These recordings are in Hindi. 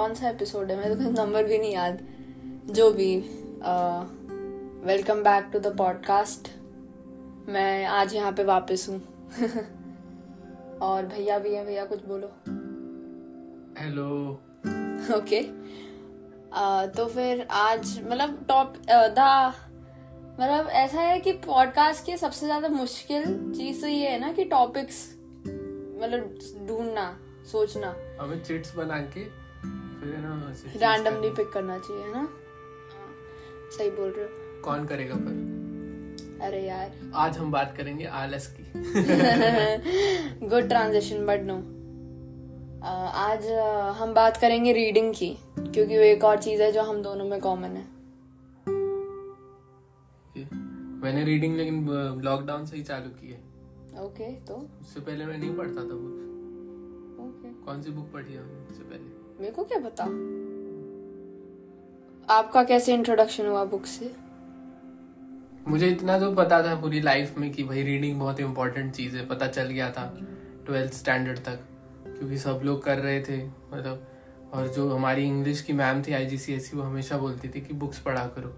कौन सा एपिसोड है? मेरे को नंबर भी नहीं याद। जो भी welcome back to the podcast मैं आज यहाँ पे वापस हूँ। और भैया भी हैं भैया कुछ बोलो। हेलो ओके तो फिर आज मतलब टॉप द मतलब ऐसा है कि पॉडकास्ट की सबसे ज़्यादा मुश्किल चीज़ तो ये है ना कि टॉपिक्स मतलब ढूंढना सोचना। हमें चिट्स बना के फिर है ना रैंडमली पिक करना। चाहिए है ना? हाँ, सही बोल रहे हो। कौन करेगा पर अरे यार। आज हम बात करेंगे आलस की। गुड ट्रांजिशन बट नो आज हम बात करेंगे रीडिंग की क्योंकि वो एक और चीज़ है जो हम दोनों में कॉमन है। मैंने रीडिंग लेकिन लॉकडाउन से ही चालू की है। ओके okay, तो? उससे पहले मैं नहीं पढ़ता था बुक्स ओके कौन सी बुक पढ़ी है उससे पहले? मेरे को क्या पता? आपका कैसे इंट्रोडक्शन हुआ बुक से? मुझे इतना तो पता था पूरी लाइफ में कि भाई रीडिंग बहुत इंपॉर्टेंट चीज़ है। पता चल गया था ट्वेल्थ स्टैंडर्ड तक क्योंकि सब लोग कर रहे थे मतलब। और जो हमारी इंग्लिश की मैम थी आईजीसीएसई वो हमेशा बोलती थी कि बुक्स पढ़ा करो।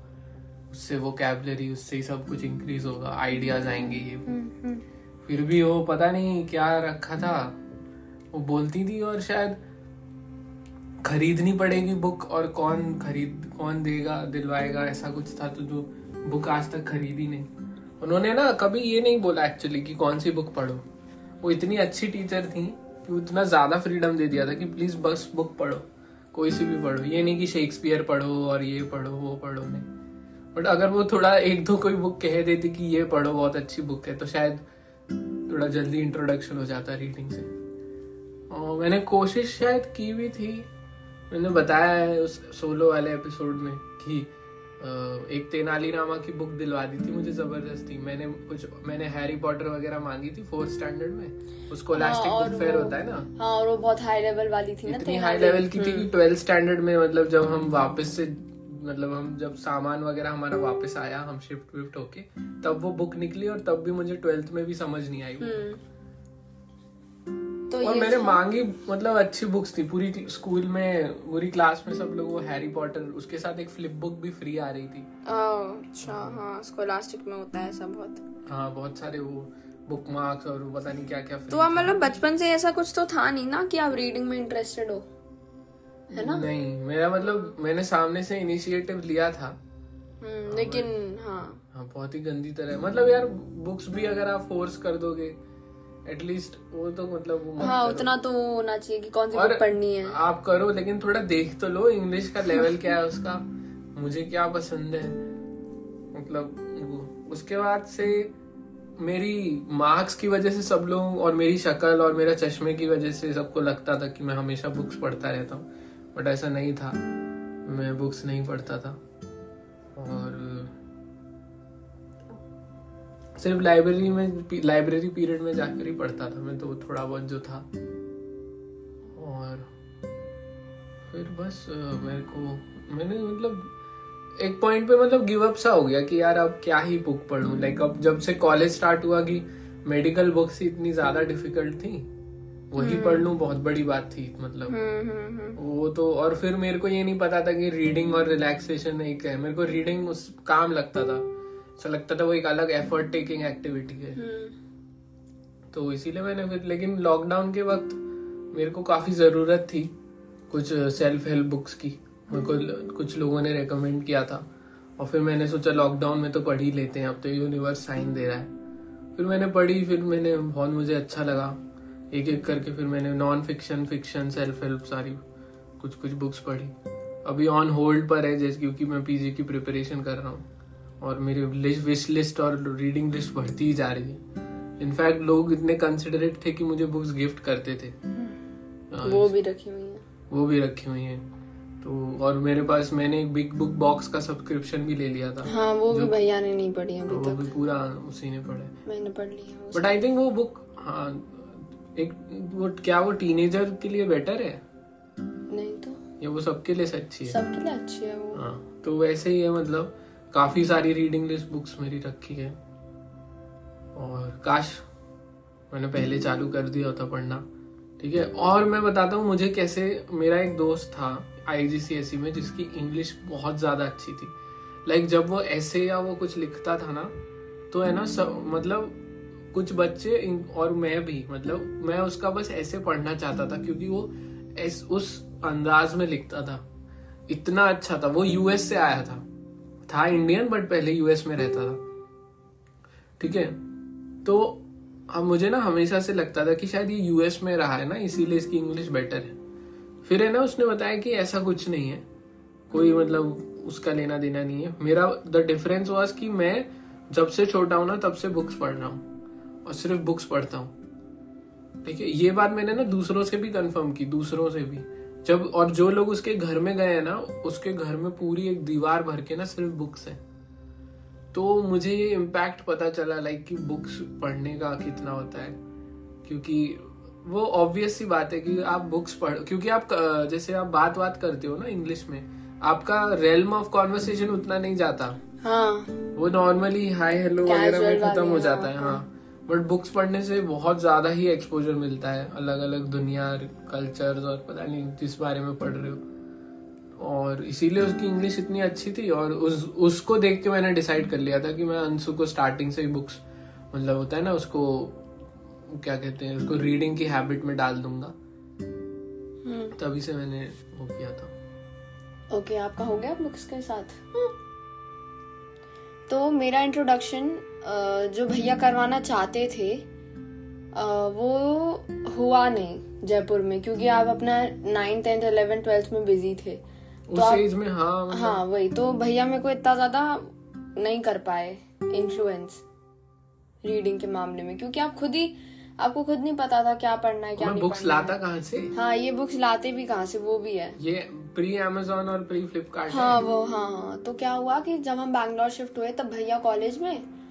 उससे वो कैबलरी उससे ही सब कुछ इंक्रीज होगा आइडियाज़ आएँगे ये। फिर भी वो पता नहीं क्या रखा था। वो बोलती थी और शायद खरीदनी पड़ेगी बुक और कौन खरीद, कौन देगा, दिलवाएगा, ऐसा कुछ था तो जो बुक आज तक खरीदी नहीं। उन्होंने ना कभी ये नहीं बोला एक्चुअली कि कौन सी बुक पढ़ो। वो इतनी अच्छी टीचर थी कि उतना ज़्यादा फ्रीडम दे दिया था कि प्लीज़ बस बुक पढ़ो, कोई सी भी पढ़ो। ये नहीं कि शेक्सपियर पढ़ो और ये पढ़ो, वो पढ़ो नहीं। बट अगर वो थोड़ा एक दो कोई बुक कह देती कि ये पढ़ो, बहुत अच्छी बुक है तो शायद थोड़ा जल्दी इंट्रोडक्शन हो जाता रीडिंग से। और मैंने कोशिश शायद की भी थी मैंने बताया है उस सोलो वाले एपिसोड में कि एक तेनालीरामा की बुक दिलवा दी थी मुझे ज़बरदस्ती। मैंने कुछ मैंने हैरी पॉटर वगैरह मांगी थी फोर्थ स्टैंडर्ड में। उसको लास्टिक बुक फेयर होता है ना? हाँ और वो बहुत हाई लेवल वाली थी इतनी हाई लेवल की थी हम्म। कि ट्वेल्थ स्टैंडर्ड में मतलब जब हम वापस से मतलब हम जब सामान वगैरह हमारा वापस आया हम शिफ्ट विफ्ट होके तब वो बुक निकली और तब भी मुझे ट्वेल्थ में भी समझ नहीं आई हम्म। तो और मैंने मांगी मतलब अच्छी बुक्स थी। पूरी स्कूल में पूरी क्लास में सब लोग वो हैरी पॉटर उसके साथ एक फ्लिप बुक भी फ्री आ रही थी। अच्छा हाँ स्कॉलास्टिक में होता है ऐसा बहुत। हाँ बहुत सारे वो बुक मार्क्स और पता नहीं क्या क्या तो आप मतलब बचपन से ऐसा कुछ तो था नहीं ना कि आप रीडिंग में इंटरेस्टेड हो? है ना? नहीं मेरा मतलब मैंने सामने से इनिशिएटिव लिया था। हम्म, लेकिन हाँ। हाँ बहुत ही गंदी तरह मतलब यार बुक्स भी अगर आप फोर्स कर दोगे एटलीस्ट वो तो मतलब वो हाँ उतना तो होना चाहिए कि कौन सी बुक पढ़नी है। आप करो लेकिन थोड़ा देख तो लो इंग्लिश का लेवल क्या है उसका। मुझे क्या पसंद है? मतलब वो- उसके बाद से मेरी मार्क्स की वजह से सब लोग और मेरी शक्ल और मेरा चश्मे की वजह से सबको लगता था कि मैं हमेशा बुक्स पढ़ता रहता हूँ। बट ऐसा नहीं था। मैं बुक्स नहीं पढ़ता था। और सिर्फ़ लाइब्रेरी में लाइब्रेरी पीरियड में जाकर ही पढ़ता था मैं तो थोड़ा बहुत जो था। और फिर बस मेरे को मैंने मतलब एक पॉइंट पे मतलब गिव अप सा हो गया कि यार अब क्या ही बुक पढूं। लाइक अब जब से कॉलेज स्टार्ट हुआ कि मेडिकल बुक्स ही इतनी ज़्यादा डिफ़िकल्ट थी वही पढ़ लूँ बहुत बड़ी बात थी मतलब। हम्म हम्म हम्म। वो तो और फिर मेरे को ये नहीं पता था कि रीडिंग और रिलैक्सेशन एक है। मेरे को रीडिंग उस काम लगता था। ऐसा लगता था वो एक अलग एफर्ट टेकिंग एक्टिविटी है। हम्म। तो इसीलिए मैंने फिर लेकिन लॉकडाउन के वक्त मेरे को काफ़ी ज़रूरत थी कुछ सेल्फ हेल्प बुक्स की। मेरे को कुछ लोगों ने रेकमेंड किया था। और फिर मैंने सोचा लॉकडाउन में तो पढ़ ही लेते हैं। अब तो यूनिवर्स साइन दे रहा है। फिर मैंने पढ़ी फिर मैंने बहुत मुझे अच्छा लगा। एक एक करके फिर मैंने non fiction fiction self help सारी कुछ कुछ बुक्स पढ़ी। अभी ऑन होल्ड पर है जैसे क्योंकि मैं पीजी की प्रिपरेशन कर रहा हूँ। और मेरी विश लिस्ट और रीडिंग लिस्ट बढ़ती ही जा रही है। इनफैक्ट लोग इतने कंसिडरेट थे कि मुझे बुक्स गिफ्ट करते थे। वो भी रखी हुई है। वो भी रखी हुई हैं। तो और मेरे पास मैंने एक बिग बुक बॉक्स का सब्सक्रिप्शन भी ले लिया था। हाँ वो भी भैया ने नहीं पढ़ी अभी वो तक। भी पूरा उसी ने पढ़ा मैंने पढ़ लिया बट आई थिंक वो बुक हाँ एक वो क्या वो टीनेजर के लिए बेटर है? नहीं तो। या वो सबके लिए अच्छी है? सबके लिए अच्छी है वो। हाँ तो वैसे ही है मतलब। काफ़ी सारी रीडिंग लिस्ट बुक्स मेरी रखी है। और काश मैंने पहले चालू कर दिया होता पढ़ना ठीक है? और मैं बताता हूँ मुझे कैसे मेरा एक दोस्त था आईजीसीएसई में जिसकी इंग्लिश बहुत ज़्यादा अच्छी थी। लाइक जब वो ऐसे या वो कुछ लिखता था ना तो है ना सब मतलब कुछ बच्चे और मैं भी मतलब मैं उसका बस ऐसे पढ़ना चाहता था क्योंकि वो ऐस, उस अंदाज में लिखता था। इतना अच्छा था वो यूएस से आया था। था इंडियन बट पहले यूएस में रहता था। ठीक है? तो अब मुझे ना हमेशा से लगता था कि शायद ये यूएस में रहा है ना, इसीलिए इसकी इंग्लिश बेटर है। फिर है ना उसने बताया कि ऐसा कुछ नहीं है। कोई मतलब उसका लेना देना नहीं है। मेरा द डिफरेंस वॉज़ कि मैं जब से छोटा हूँ ना, तब से बुक्स पढ़ रहा हूँ। और सिर्फ़ बुक्स पढ़ता हूँ। ठीक है? ये बात मैंने ना दूसरों से भी कंफर्म की, दूसरों से भी। जब और जो लोग उसके घर में गए हैं ना उसके घर में पूरी एक दीवार भर के ना सिर्फ़ बुक्स है। तो मुझे ये इम्पैक्ट पता चला लाइक कि बुक्स पढ़ने का कितना होता है। क्योंकि वो ऑब्वियस सी बात है कि आप बुक्स पढ़ क्योंकि आप जैसे आप बात बात करते हो ना इंग्लिश में आपका रेलम ऑफ़ कॉन्वर्सेशन उतना नहीं जाता। हाँ। वो नॉर्मली हाय हेलो वगैरह में खत्म हो जाता है। हाँ। बट हाँ। बुक्स पढ़ने से बहुत ज़्यादा ही एक्सपोजर मिलता है। अलग अलग दुनिया कल्चर और पता नहीं जिस बारे में पढ़ रहे हो। और इसीलिए उसकी इंग्लिश इतनी अच्छी थी और उस उसको देख के मैंने डिसाइड कर लिया था कि मैं अंशु को स्टार्टिंग से ही बुक्स मतलब होता है ना उसको क्या कहते हैं उसको रीडिंग की हैबिट में डाल दूँगा। हम्म। तभी से मैंने वो किया था। ओके okay, आपका हो गया बुक्स के साथ? तो मेरा इंट्रोडक्शन जो भैया करवाना चाहते थे वो हुआ नहीं जयपुर में क्योंकि आप अपना नाइन टेंथ इलेवन ट्वेल्थ में बिज़ी थे। उस तो एज में हाँ मतलब... हाँ वही तो भैया मेरे को इतना ज़्यादा नहीं कर पाए इन्फ्लुएंस रीडिंग के मामले में क्योंकि आप खुद ही आपको खुद नहीं पता था क्या पढ़ना है क्या नहीं बुक्स लाता कहाँ से? हाँ ये बुक्स लाते भी कहाँ से वो भी है। ये प्री अमेजोन और प्री फ्लिपकार्ट हाँ। वो हाँ हाँ तो क्या हुआ कि जब हम बैंगलोर शिफ्ट हुए तब भैया कॉलेज में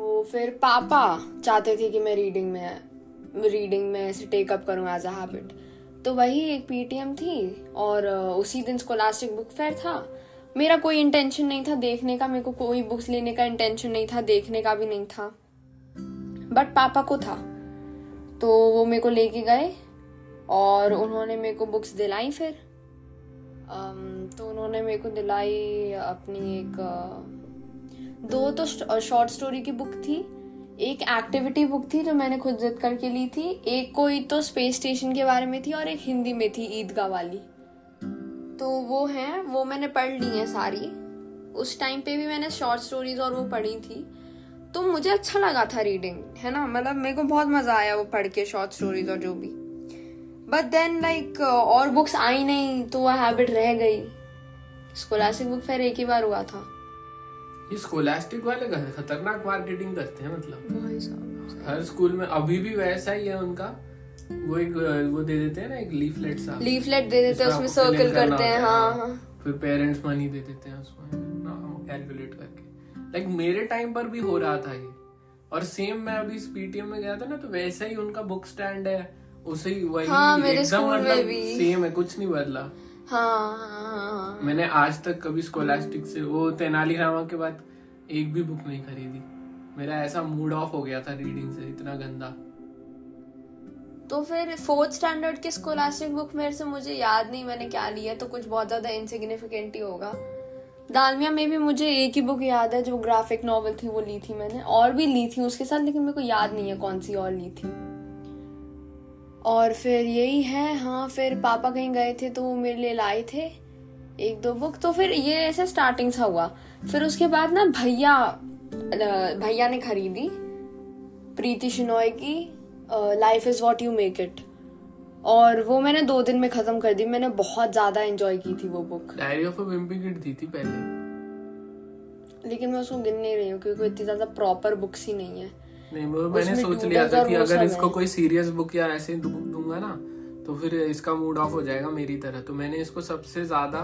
तो फिर पापा चाहते थे कि मैं रीडिंग में रीडिंग में ऐसे टेकअप करूँ एज अ हैबिट तो वही एक पीटीएम थी और उसी दिन स्कोलास्टिक बुक फेयर था। मेरा कोई इंटेंशन नहीं था देखने का, मेरे को कोई बुक्स लेने का इंटेंशन नहीं था, देखने का भी नहीं था। बट पापा को था। तो वो मेरे को लेके गए और उन्होंने मेरे को बुक्स दिलाई फिर। तो उन्होंने मेरे को दिलाई अपनी एक दो तो शॉर्ट स्टोरी की बुक थी, एक एक्टिविटी बुक थी जो मैंने खुद जिद करके ली थी, एक कोई तो स्पेस स्टेशन के बारे में थी और एक हिंदी में थी, ईदगाह वाली। तो वो है, वो मैंने पढ़ ली है सारी। उस टाइम पे भी मैंने शॉर्ट स्टोरीज और वो पढ़ी थी। तो मुझे अच्छा लगा था रीडिंग है ना? मतलब मेरे को बहुत मज़ा आया वो पढ़ के शॉर्ट स्टोरीज और जो भी। बट देन लाइक और बुक्स आई नहीं तो वह हैबिट रह गई। स्कॉलरशिप बुक फेयर एक ही बार हुआ था। ये स्कोलास्टिक वाले खतरनाक मार्केटिंग करते हैं मतलब। हर स्कूल में अभी भी वैसा ही है उनका। वो एक वो दे देते हैं ना एक लीफलेट सा। लीफलेट दे देते हैं उसमें सर्कल करते हैं हाँ हाँ फिर पेरेंट्स मनी दे देते हैं उसमें कैलकुलेट करके। लाइक मेरे टाइम पर भी हो रहा था ये। और सेम मैं अभी पीटीएम में गया था ना तो वैसा ही उनका बुक स्टैंड है उसे ही वही हाँ, मेरे स्कूल में मतलब भी। सेम है कुछ नहीं बदला। हाँ, हाँ, हाँ, मैंने आज तक कभी स्कोलास्टिक से वो तेनालीरामा के बाद एक भी बुक नहीं खरीदी। मेरा ऐसा मूड ऑफ़ हो गया था रीडिंग से इतना गंदा। तो फिर फोर्थ स्टैंडर्ड की स्कोलास्टिक बुक मेरे से मुझे याद नहीं मैंने क्या लिया तो कुछ बहुत ज़्यादा इनसिग्निफिकेंट ही होगा। दालमिया में भी मुझे एक ही बुक याद है जो ग्राफिक नॉवल थी वो ली थी मैंने। और भी ली थी उसके साथ लेकिन मेरे को याद नहीं है कौन सी और ली थी। और फिर यही है हाँ फिर पापा कहीं गए थे तो वो मेरे लिए लाए थे एक दो बुक। तो फिर ये ऐसे स्टार्टिंग सा हुआ। फिर उसके बाद ना भैया भैया ने खरीदी प्रीति शिनोय की life is what you make it और वो मैंने दो दिन में खत्म कर दी। मैंने बहुत ज़्यादा एंजॉय की थी वो book diary of a wimpy kid दी थी पहले। लेकिन मैं उसको गिन नहीं रही हूँ क्योंकि इतनी ज़्यादा प्रॉपर बुक्स ही नहीं है। नहीं वो मैंने सोच लिया था कि अगर इसको कोई सीरियस बुक या ऐसे दूँगा ना तो फिर इसका मूड ऑफ़ हो जाएगा मेरी तरह। तो मैंने इसको सबसे ज़्यादा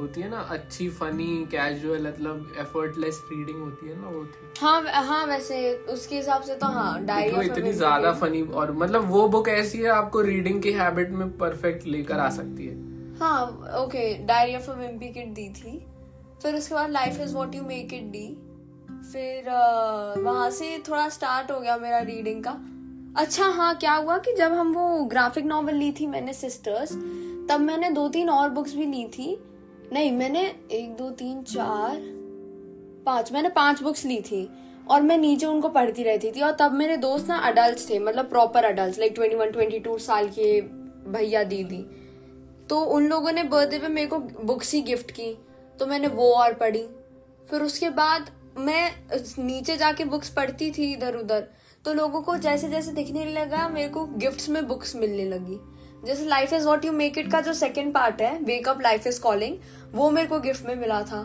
होती है ना अच्छी फनी कैजुअल मतलब एफर्टलेस रीडिंग होती है ना वो थी हाँ। हाँ वैसे उसके हिसाब से तो हाँ डायरी तो इतनी ज़्यादा फनी और मतलब वो बुक ऐसी है आपको रीडिंग की हैबिट में परफेक्ट लेकर आ सकती है। हाँ okay diary of a wimpy kid दी थी। फिर उसके बाद life is what you make it D फिर वहाँ से थोड़ा स्टार्ट हो गया मेरा रीडिंग का। अच्छा हाँ क्या हुआ कि जब हम वो ग्राफिक नॉवल ली थी मैंने सिस्टर्स तब मैंने दो तीन और बुक्स भी ली थी। नहीं, मैंने एक, दो, तीन, चार, पाँच, मैंने पाँच बुक्स ली थी और मैं नीचे उनको पढ़ती रहती थी और तब मेरे दोस्त ना अडल्ट थे मतलब proper adult like twenty one twenty two साल के भैया दीदी। तो उन लोगों ने बर्थडे पे मेरे को बुक्स ही गिफ्ट की तो मैंने वो और पढ़ी। फिर उसके बाद मैं नीचे जाके बुक्स पढ़ती थी इधर उधर तो लोगों को जैसे जैसे दिखने लगा, मेरे को गिफ्ट्स में बुक्स मिलने लगी। जैसे life is what you make it का जो सेकेंड पार्ट है wake up life is calling वो मेरे को गिफ्ट में मिला था।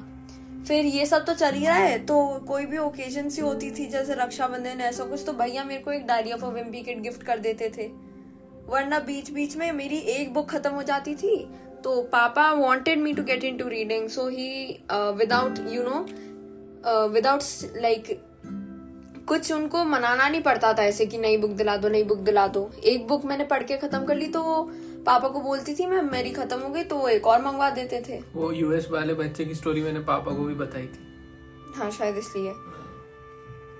फिर ये सब तो चल ही रहा है तो कोई भी ओकेजन सी होती थी, जैसे रक्षाबंधन ऐसा कुछ तो भैया मेरे को एक diary of wimpy kid gift कर देते थे। वरना बीच बीच में मेरी एक बुक खत्म हो जाती थी तो पापा wanted me to get into reading so he without you know without like कुछ उनको मनाना नहीं पड़ता था ऐसे कि नई बुक दिला दो नई बुक दिला दो। एक बुक मैंने पढ़ के खत्म कर ली तो पापा को बोलती थी मैं मेरी खत्म हो गई। तो वो एक और मंगवा देते थे। वो यूएस वाले बच्चे की स्टोरी मैंने पापा को भी बताई थी। हाँ शायद इसलिए।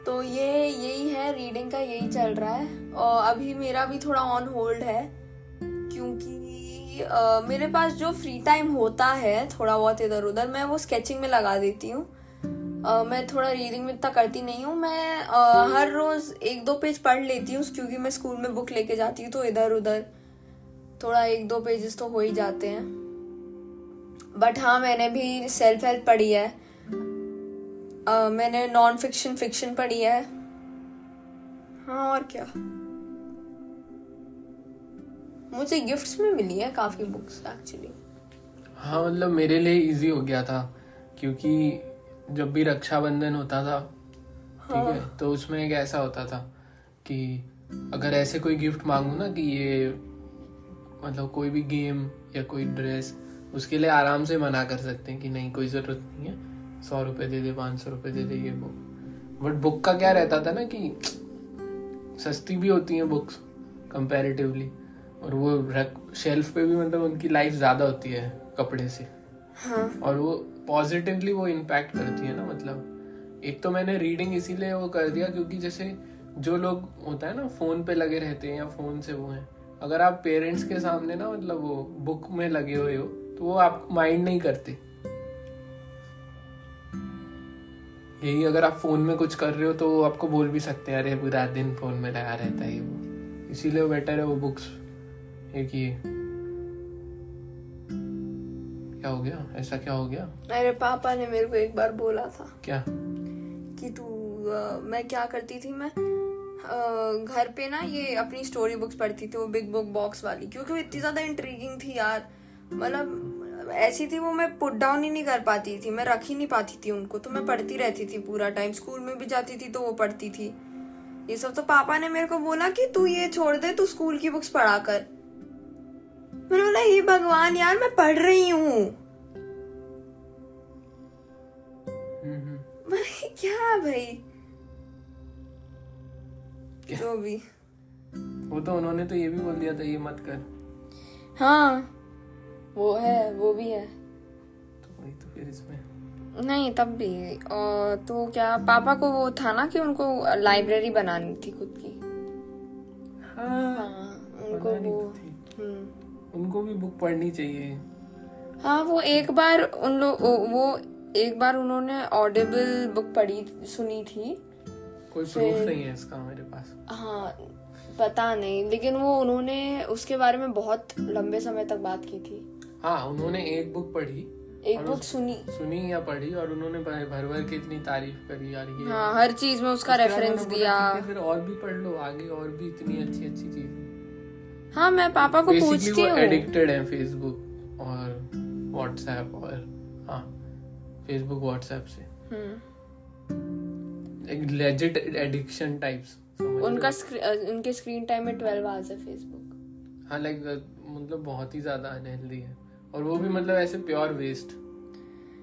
तो ये यही है रीडिंग का यही चल रहा है। और अभी मेरा भी थोड़ा ऑन होल्ड है क्योंकि आ, मेरे पास जो फ्री टाइम होता है थोड़ा बहुत इधर उधर मैं वो स्केचिंग में लगा देती हूँ। मैं थोड़ा रीडिंग में इतना करती नहीं हूँ। मैं आ, हर रोज एक दो पेज पढ़ लेती हूँ क्योंकि मैं स्कूल में बुक लेके जाती हूँ तो इधर उधर थोड़ा एक दो पेजेस तो हो ही जाते हैं। बट हाँ मैंने भी सेल्फ हेल्प पढ़ी है। आ, मैंने नॉन फिक्शन फिक्शन पढ़ी है। हाँ और क्या? मुझे गिफ्ट्स में मिली है काफ़ी बुक्स एक्चुअली हाँ मतलब मेरे लिए इजी हो गया था क्योंकि जब भी रक्षाबंधन होता था ठीक है हाँ। तो उसमें एक ऐसा होता था कि अगर ऐसे कोई गिफ्ट मांगू ना कि ये मतलब कोई भी गेम या कोई ड्रेस उसके लिए आराम से मना कर सकते हैं कि नहीं कोई ज़रूरत नहीं है सौ रुपए दे दे पाँच सौ रुपए दे दे ये बुक बट बुक का क्या रहता था ना कि सस्ती भी होती है बुक्स कंपैरेटिवली और वो रख शेल्फ पे भी मतलब उनकी लाइफ ज़्यादा होती है कपड़े से हाँ. और वो पॉजिटिवली वो इम्पैक्ट करती है ना मतलब। एक तो मैंने रीडिंग इसीलिए वो कर दिया क्योंकि जैसे जो लोग होता है ना फ़ोन पे लगे रहते हैं या फ़ोन से वो है, अगर आप पेरेंट्स के सामने ना मतलब वो बुक में लगे हुए हो तो वो आप माइंड नहीं करते। यही अगर आप फ़ोन में कुछ कर रहे हो तो वो आपको बोल भी सकते हैं, अरे, पूरा दिन फ़ोन में लगा रहता है वो। इसीलिए बेटर है वो बुक्स एक ये। क्या हो गया? ऐसा क्या हो गया? अरे पापा ने मेरे को एक बार बोला था। क्या? कि तू मैं क्या करती थी मैं घर पे ना ये अपनी स्टोरी बुक्स पढ़ती थी वो बिग बुक बॉक्स वाली। क्योंकि वो इतनी ज़्यादा इंट्रीगिंग थी यार। मतलब ऐसी थी वो मैं पुट डाउन ही नहीं कर पाती थी। मैं रख ही नहीं पाती थी उनको। तो मैं पढ़ती रहती थी पूरा टाइम स्कूल में भी जाती थी तो वो पढ़ती थी। ये सब तो पापा ने मेरे को बोला कि तू ये छोड़ दे तू स्कूल की बुक्स पढ़ा कर। मैंने बोला ये भगवान यार मैं पढ़ रही हूँ। क्या भाई? जो भी। वो तो उन्होंने तो ये भी बोल दिया था ये मत कर। हाँ वो है वो भी है। तो वही तो फिर इसमें। नहीं तब भी। और तो क्या पापा को वो था ना कि उनको लाइब्रेरी बनानी थी खुद की? हाँ, हाँ उनको वो तो हम्म। उनको भी बुक पढ़नी चाहिए। हाँ वो एक बार उन लोग वो एक बार उन्होंने ऑडिबल बुक पढ़ी सुनी थी। कोई प्रूफ नहीं है इसका मेरे पास। हाँ पता नहीं लेकिन वो उन्होंने उसके बारे में बहुत लंबे समय तक बात की थी। हाँ उन्होंने एक बुक पढ़ी। एक बुक सुनी। सुनी या पढ़ी और उन्होंने भर भर के इतनी तारीफ़ करी यार ये हाँ हर चीज़ में उसका रेफरेंस दिया। फिर और भी पढ़ लो आगे और भी इतनी अच्छी अच्छी चीज़। हाँ मैं पापा को पूछती हूँ। एडिक्टेड है फेसबुक और व्हाट्सएप और हाँ फेसबुक व्हाट्सएप से। हम्म। एक लेजिट एडिक्शन टाइप्स उनका उनके स्क्रीन टाइम में 12 आवर्स है फेसबुक हाँ लाइक मतलब बहुत ही ज़्यादा अनहेल्दी है। और वो भी मतलब ऐसे प्योर वेस्ट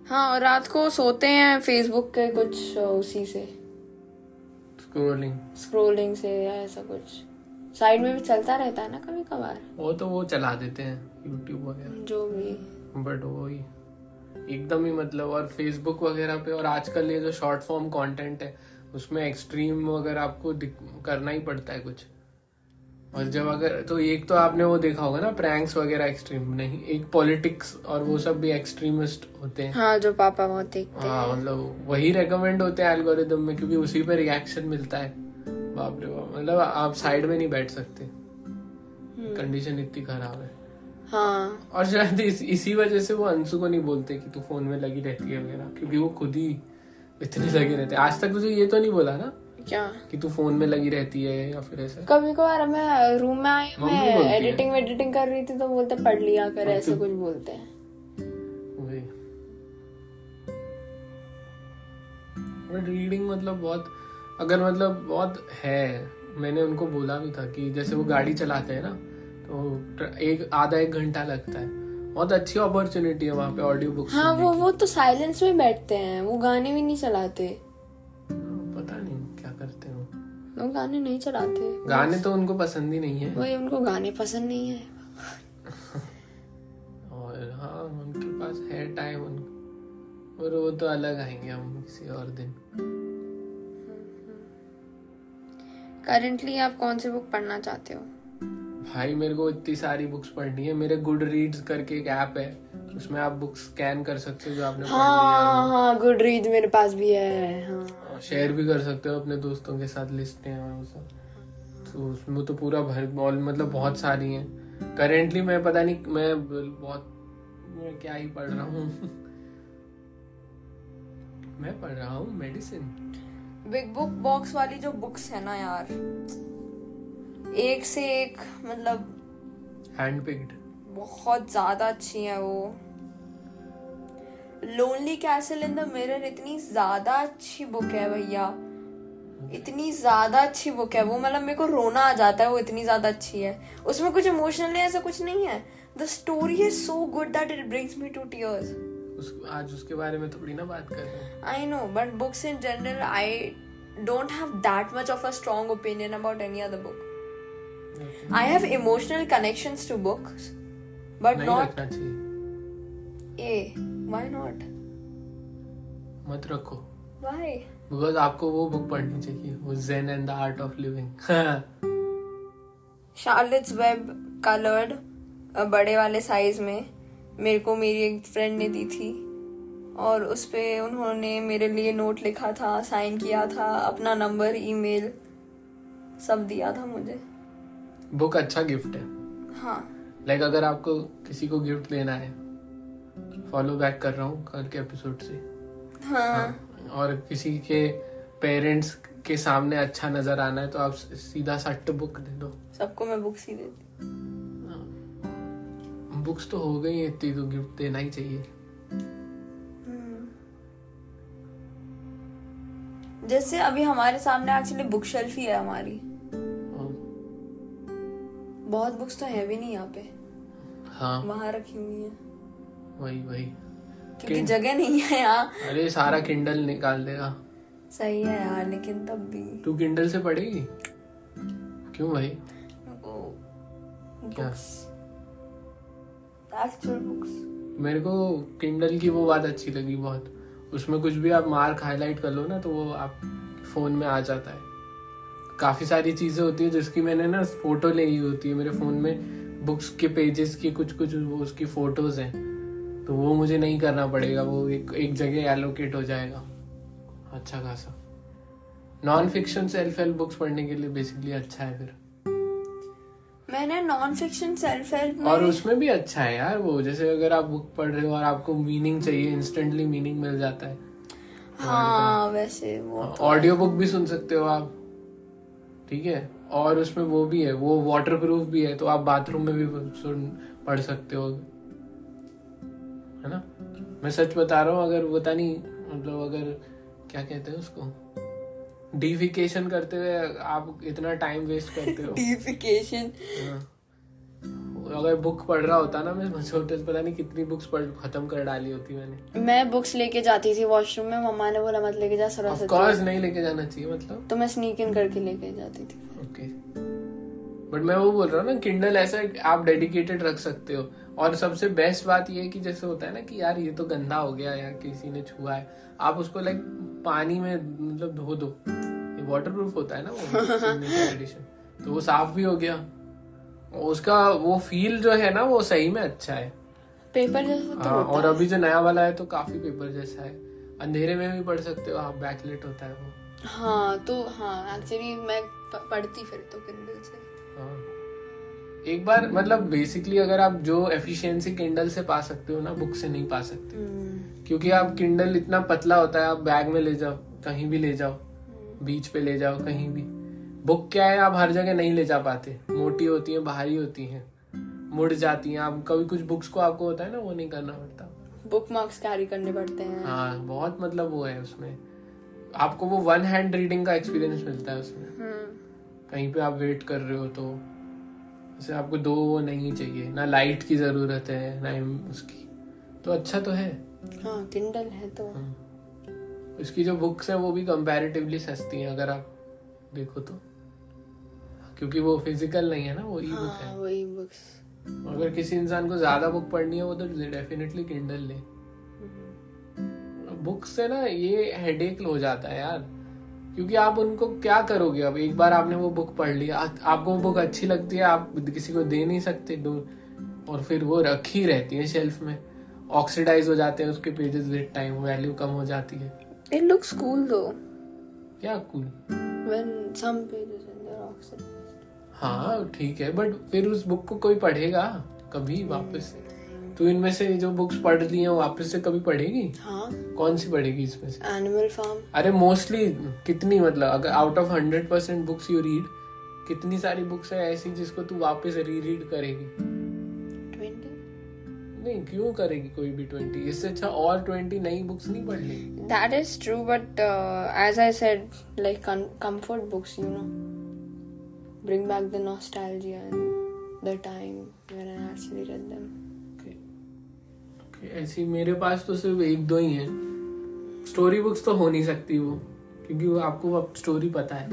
हाँ और रात को सोते हैं फेसबुक के कुछ उसी से। स्क्रोलिंग स्क्रोलिंग से या ऐसा कुछ। साइड में भी चलता रहता है ना कभी कभार? वो तो वो चला देते हैं यूट्यूब वगैरह। जो भी। बट वो ही एकदम ही मतलब और फेसबुक वगैरह पे और आजकल ये जो शॉर्ट फॉर्म कंटेंट है उसमें एक्सट्रीम वगैरह आपको करना ही पड़ता है कुछ। और जब अगर तो एक तो आपने वो देखा होगा ना प्रैंक्स वगैरह एक्सट्रीम नहीं एक पॉलिटिक्स और वो सब भी एक्सट्रीमिस्ट होते हैं। हाँ जो पापा बहुत देखते हाँ मतलब वही रेकमेंड होते हैं एल्गोरिदम में क्योंकि उसी पे रिएक्शन मिलता है। बाप रे बाप। मतलब आप साइड में नहीं बैठ सकते। कंडीशन इतनी खराब है। हाँ। और शायद इस, इसी वजह से वो अंशु को नहीं बोलते कि तू फ़ोन में लगी रहती है वगैरह क्योंकि वो खुद ही इतने लगे रहते हैं। आज तक तुझे ये तो नहीं बोला ना क्या? कि तू फ़ोन में लगी रहती है या फिर ऐसा? कभी कभार मैं रूम में आई मैं है। एडिटिंग कर रही थी तो बोलते पढ़ लिया कर ऐसे कुछ बोलते हैं। रीडिंग मतलब बहुत अगर मतलब बहुत है मैंने उनको बोला भी था कि जैसे वो गाड़ी चलाते हैं ना तो एक आधा एक घंटा लगता है। बहुत अच्छी अपॉर्चुनिटी है वहाँ पे ऑडियो बुक्स हाँ वो वो तो साइलेंस में बैठते हैं वो गाने भी नहीं चलाते। पता नहीं क्या करते हो वो। गाने नहीं चलाते। गाने तो उनको पसंद ही नहीं है। वही उनको गाने पसंद नहीं है। और हाँ उनके पास है टाइम उन और वो तो अलग आएँगे हम किसी और दिन। करंटली आप कौन सी बुक पढ़ना चाहते हो? भाई मेरे को इतनी सारी बुक्स पढ़नी है। मेरे गुड रीड्स करके एक ऐप है उसमें आप बुक्स स्कैन कर सकते हो जो आपने हाँ। हाँ गुड रीड मेरे पास भी है हाँ। शेयर भी कर सकते हो अपने दोस्तों के साथ लिस्टें और वो तो उसमें तो पूरा भर मतलब बहुत सारी हैं। करेंटली मैं पता नहीं मैं बहुत मैं क्या ही पढ़ रहा हूँ। मैं पढ़ रहा हूँ मेडिसिन बिग बुक बॉक्स वाली जो बुक्स है ना यार एक से एक मतलब हैंड पिक्ड बहुत ज़्यादा अच्छी है वो। Lonely castle in the mirror इतनी ज़्यादा अच्छी बुक है भैया। इतनी ज़्यादा अच्छी बुक है वो मतलब मेरे को रोना आ जाता है वो इतनी ज़्यादा अच्छी है। उसमें कुछ इमोशनल ऐसा कुछ नहीं है। The story is so good that it brings me to tears उस आज उसके बारे में थोड़ी ना बात कर I know but books in general I don't have that much of a strong opinion about any other book I have emotional connections to books but not a why not मत रखो। व्हाई बिकॉज़ आपको वो बुक पढ़नी चाहिए वो zen and the art of living Charlotte's web coloured बड़े वाले साइज़ में। मेरे को मेरी एक फ्रेंड ने दी थी। और उस पे उन्होंने मेरे लिए नोट लिखा था साइन किया था अपना नंबर ईमेल सब दिया था मुझे। बुक अच्छा गिफ्ट है। हाँ। लाइक like अगर आपको किसी को गिफ्ट देना है फॉलो बैक कर रहा हूँ कल के एपिसोड से। हाँ। और किसी के पेरेंट्स के सामने अच्छा नज़र आना है तो आप सीधा सट्ट बुक दे दो। सबको मैं बुक्स ही देती बुक्स तो हो गई हैं इतनी तो गिफ्ट देना ही चाहिए। जैसे अभी हमारे सामने एक्चुअली बुक शेल्फ ही है हमारी। बहुत बुक्स तो है भी नहीं यहाँ पे। हाँ। वहाँ रखी हुई है। वही वही। क्योंकि जगह नहीं है यहाँ। अरे सारा किंडल निकाल देगा। सही है यार लेकिन तब भी। तू किंडल से पढ़ेगी? क्यों भाई? क्या? एक्चुअल बुक्स मेरे को किंडल की वो बात अच्छी लगी बहुत। उसमें कुछ भी आप मार्क हाईलाइट कर लो ना तो वो आप फ़ोन में आ जाता है। काफ़ी सारी चीज़ें होती है जिसकी मैंने ना फ़ोटो ली होती है। मेरे फ़ोन में बुक्स के पेजेस की कुछ कुछ वो उसकी फ़ोटोज़ हैं। तो वो मुझे नहीं करना पड़ेगा, वो एक एक जगह एलोकेट हो जाएगा। अच्छा खासा। Non fiction self help books पढ़ने के लिए बेसिकली अच्छा है फिर। मैंने नॉन फिक्शन सेल्फ हेल्प और उसमें भी अच्छा है यार वो जैसे अगर आप बुक पढ़ रहे हो और आपको मीनिंग चाहिए इंस्टेंटली मीनिंग मिल जाता है। हाँ वैसे वो ऑडियो बुक भी सुन सकते हो आप। ठीक है? और उसमें वो भी है वो वाटर प्रूफ भी है तो आप बाथरूम में भी सुन पढ़ सकते हो। है ना? मैं सच बता रहा हूँ अगर पता नहीं मतलब अगर क्या कहते हैं उसको? डिफिकेशन करते हुए आप इतना टाइम वेस्ट करते हो। डिफिकेशन हाँ। अगर बुक पढ़ रहा होता ना मैं छोटे से पता नहीं कितनी बुक्स पढ़ खत्म कर डाली होती मैंने। मैं बुक्स लेके जाती थी वॉशरूम में मम्मा ने बोला मत लेके जा सरस्वती कोर्स नहीं लेके जाना चाहिए मतलब। तो मैं स्नीक इन करके लेके जाती थी। ओके बट मैं वो बोल रहा हूँ ना किंडल ऐसा आप डेडिकेटेड रख सकते हो। और सबसे बेस्ट बात ये है कि जैसे होता है ना कि यार ये तो गंदा हो गया या किसी ने छुआ है आप उसको लाइक पानी में मतलब धो दो। ये वाटर प्रूफ होता है ना वो एडिशन तो वो साफ़ भी हो गया। उसका वो फील जो है ना वो सही में अच्छा है। पेपर जैसा तो हाँ और। अभी जो नया वाला है तो काफ़ी पेपर जैसा है। अंधेरे में भी पढ़ सकते हो आप बैकलेट होता है वो। हाँ तो हाँ एक्चुअली मैं पढ़ती फिर तो किंडल से। हाँ। एक बार मतलब बेसिकली अगर आप जो एफिशिएंसी किंडल से पा सकते हो ना बुक से नहीं पा सकते। हम्म, क्योंकि आप किंडल इतना पतला होता है आप बैग में ले जाओ कहीं भी ले जाओ बीच पे ले जाओ कहीं भी। बुक क्या है आप हर जगह नहीं ले जा पाते। मोटी होती है भारी होती है मुड़ जाती हैं। आप कभी कुछ बुक्स को आपको होता है ना वो नहीं करना पड़ता। बुक मार्क्स कैरी करने पड़ते हैं। हाँ बहुत मतलब वो है उसमें। आपको वो वन हैंड रीडिंग का एक्सपीरियंस मिलता है उसमें। हम्म, कहीं पे आप वेट कर रहे हो तो। जैसे आपको दो वो नहीं चाहिए। ना लाइट की ज़रूरत है ना उसकी। तो अच्छा तो है। हाँ किंडल है तो। इसकी जो बुक्स है वो भी कंपैरेटिवली सस्ती हैं अगर आप देखो तो। क्योंकि वो फ़िज़िकल नहीं है ना वो ई बुक हाँ है। वही बुक्स अगर किसी इंसान को ज़्यादा बुक पढ़नी है वो तो डेफिनेटली किंडल ले। बुक से ना ये हेडेक हो जाता है यार। क्योंकि आप उनको क्या करोगे अब? एक बार आपने वो बुक पढ़ लिया। आ- आपको वो बुक अच्छी लगती है आप किसी को दे नहीं सकते। और फिर वो रखी रहती है शेल्फ में। ऑक्सीडाइज हो जाते हैं उसके पेजेस विद टाइम वैल्यू कम हो जाती है। इट लुक्स कूल दो क्या cool when some pages in there oxygen हाँ ठीक है बट फिर उस बुक को कोई पढ़ेगा? कभी वापस तो इनमें से जो बुक्स पढ़ ली हैं वापस से कभी पढ़ेगी? हाँ। कौन सी पढ़ेगी इसमें से? एनिमल फार्म अरे मोस्टली कितनी मतलब अगर out of hundred percent books you read कितनी सारी बुक्स है ऐसी जिसको तू वापस री रीड करेगी नहीं क्यों करेगी कोई भी ट्वेंटी इससे अच्छा और ट्वेंटी नई बुक्स नहीं पढ़ ली That is true, but uh, as I said, like com- comfort books, you know, bring back the nostalgia and the time when I actually ऐसी मेरे पास तो सिर्फ़ एक दो ही हैं। स्टोरी बुक्स तो हो नहीं सकती वो क्योंकि वो आपको अब स्टोरी पता है।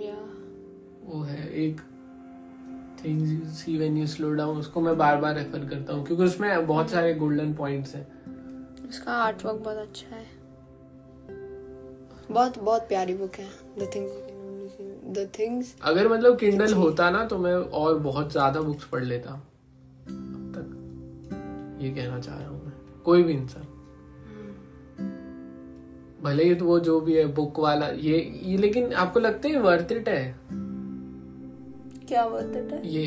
Yeah. वो है एक things you see when you slow down उसको मैं बार बार रेफर करता हूँ क्योंकि उसमें बहुत सारे गोल्डन पॉइंट्स हैं। उसका आर्ट वर्क बहुत अच्छा है। बहुत बहुत प्यारी बुक है। द थिंग्स द थिंग्स अगर मतलब किंडल होता ना तो मैं और बहुत ज़्यादा बुक्स पढ़ लेता। ये कहना चाह रहा हूँ मैं। कोई भी इंसान। भले ही तो वो जो भी है बुक वाला ये ये लेकिन आपको लगता है वर्थ इट है? क्या वर्थ इट है? ये।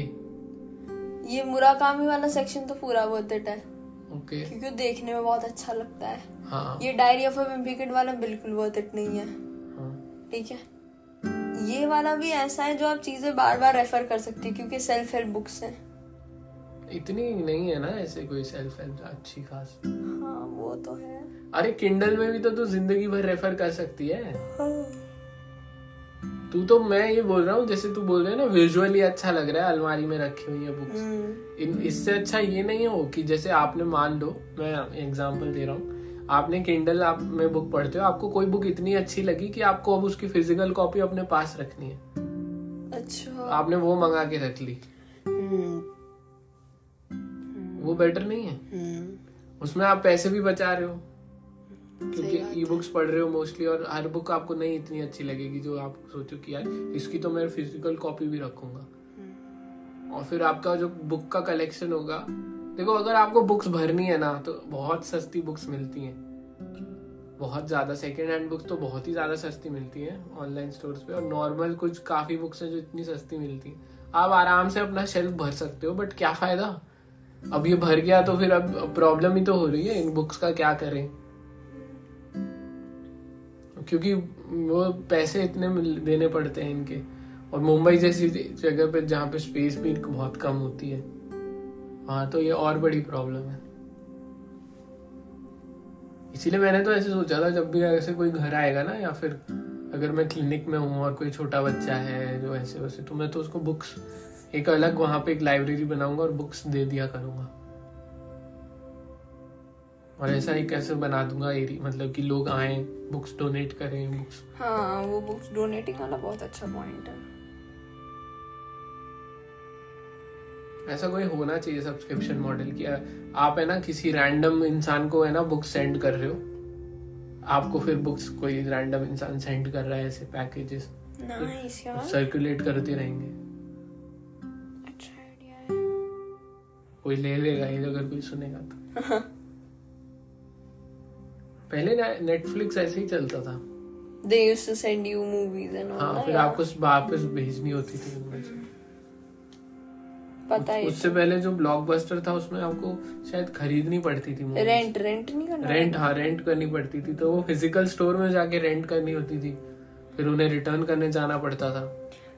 ये मुराकामी वाला सेक्शन तो पूरा वर्थ इट है। Okay okay. क्योंकि देखने में बहुत अच्छा लगता है। हाँ। ये डायरी ऑफ़ अ वाला बिल्कुल वर्थ इट नहीं है। ठीक हाँ? है ये वाला भी ऐसा है जो आप चीज़ें बार बार रेफर कर सकती है क्योंकि सेल्फ हेल्प बुक्स हैं। इतनी नहीं है ना ऐसे कोई सेल्फ हेल्प अच्छी खास। हाँ वो तो है। अरे किंडल में भी तो तू ज़िंदगी भर रेफर कर सकती है। हाँ। तू तो मैं ये बोल रहा हूँ जैसे तू बोल रहे ना विजुअली अच्छा लग रहा है अलमारी में रखी हुई है बुक्स हम्म, इन इससे अच्छा ये नहीं हो कि जैसे आपने मान लो मैं एग्जांपल दे रहा हूँ आपने किंडल आप में बुक पढ़ते हो आपको कोई बुक इतनी अच्छी लगी कि आपको अब उसकी फ़िज़िकल कॉपी अपने पास रखनी है। अच्छा। आपने वो मंगा के रख ली। हम्म, वो बेटर नहीं है। हम्म, उसमें आप पैसे भी बचा रहे हो। क्योंकि ई बुक्स पढ़ रहे हो मोस्टली और हर बुक आपको नहीं इतनी अच्छी लगेगी जो आप सोचो कि यार इसकी तो मैं फ़िज़िकल कॉपी भी रखूँगा। और फिर आपका जो बुक का कलेक्शन होगा देखो अगर आपको बुक्स भरनी है ना तो बहुत सस्ती बुक्स मिलती हैं। बहुत ज़्यादा सेकेंड हैंड बुक्स तो बहुत ही ज़्यादा सस्ती मिलती हैं ऑनलाइन स्टोर्स पे और नॉर्मल कुछ काफ़ी बुक्स हैं जो इतनी सस्ती मिलती हैं। आप आराम से अपना शेल्फ भर सकते हो बट क्या फ़ायदा? अब ये भर गया तो फिर अब प्रॉब्लम ही तो हो रही है, इन बुक्स का क्या करें? क्योंकि वो पैसे इतने देने पड़ते हैं इनके। और मुंबई जैसी जगह पे जहाँ पे स्पेस भी बहुत कम होती है हाँ तो ये और बड़ी प्रॉब्लम है। इसीलिए मैंने तो ऐसे सोचा था, जब भी ऐसे कोई घर आएगा ना, या फिर अगर मैं क्लिनिक में हूँ और कोई छोटा बच्चा है जो ऐसे वैसे तो मैं तो उसको बुक्स एक अलग वहाँ पे एक लाइब्रेरी बनाऊँगा और बुक्स दे दिया करूँगा। और ऐसा ही कैसे बना दूँगा एरिया मतलब कि लोग आए बुक्स डोनेट करें बुक्स हाँ वो बुक्स डोनेटिंग वाला बहुत अच्छा पॉइंट है। ऐसा कोई होना चाहिए सब्सक्रिप्शन मॉडल कि आप है ना किसी रैंडम इंसान को है ना बुक्स सेंड कर रहे हो। आपको फिर बुक्स कोई रैंडम इंसान सेंड कर रहा है ऐसे पैकेजेस सर्कुलेट करते रहेंगे। कोई ले लेगा ये अगर कोई सुनेगा तो। पहले ना नेटफ्लिक्स ऐसे ही चलता था। They used to send you movies and हाँ फिर आपको वापस भेजनी होती थी उनमें से पता है। उससे पहले जो ब्लॉकबस्टर था उसमें आपको शायद खरीदनी पड़ती थी movies। रेंट रेंट नहीं करना रेंट हाँ रेंट करनी पड़ती थी। तो वो फ़िज़िकल स्टोर में जाके रेंट करनी होती थी। फिर उन्हें रिटर्न करने जाना पड़ता था।